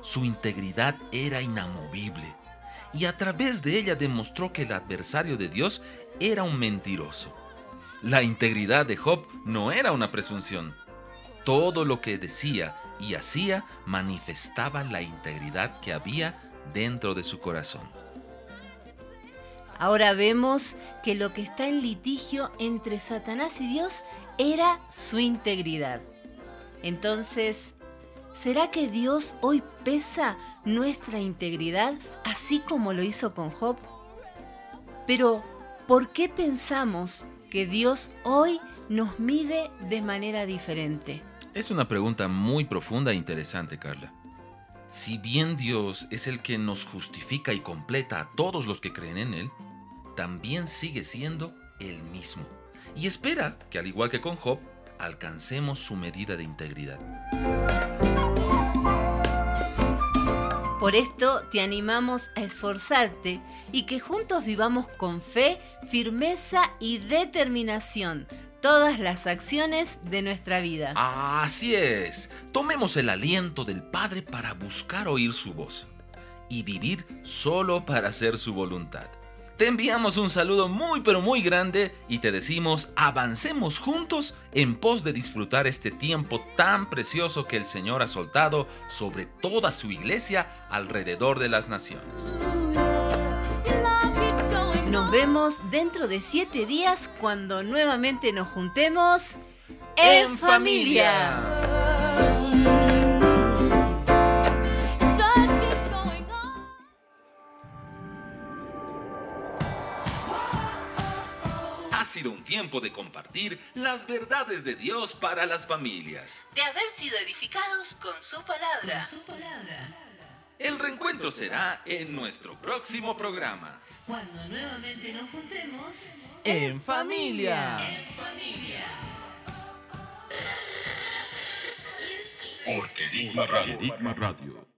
Su integridad era inamovible y a través de ella demostró que el adversario de Dios era un mentiroso. La integridad de Job no era una presunción. Todo lo que decía y hacía manifestaba la integridad que había dentro de su corazón. Ahora vemos que lo que está en litigio entre Satanás y Dios era su integridad. Entonces, ¿será que Dios hoy pesa nuestra integridad así como lo hizo con Job? Pero, ¿por qué pensamos que Dios hoy nos mide de manera diferente? Es una pregunta muy profunda e interesante, Carla. Si bien Dios es el que nos justifica y completa a todos los que creen en Él, también sigue siendo el mismo. Y espera que, al igual que con Job, alcancemos su medida de integridad. Por esto te animamos a esforzarte y que juntos vivamos con fe, firmeza y determinación todas las acciones de nuestra vida. Así es. Tomemos el aliento del Padre para buscar oír su voz y vivir solo para hacer su voluntad. Te enviamos un saludo muy pero muy grande y te decimos avancemos juntos en pos de disfrutar este tiempo tan precioso que el Señor ha soltado sobre toda su iglesia alrededor de las naciones. Nos vemos dentro de siete días cuando nuevamente nos juntemos en, familia. Sido un tiempo de compartir las verdades de Dios para las familias. De haber sido edificados con su palabra. El reencuentro será en nuestro próximo programa. Cuando nuevamente nos juntemos En familia. en familia. Porque Digma Radio. Enigma Radio.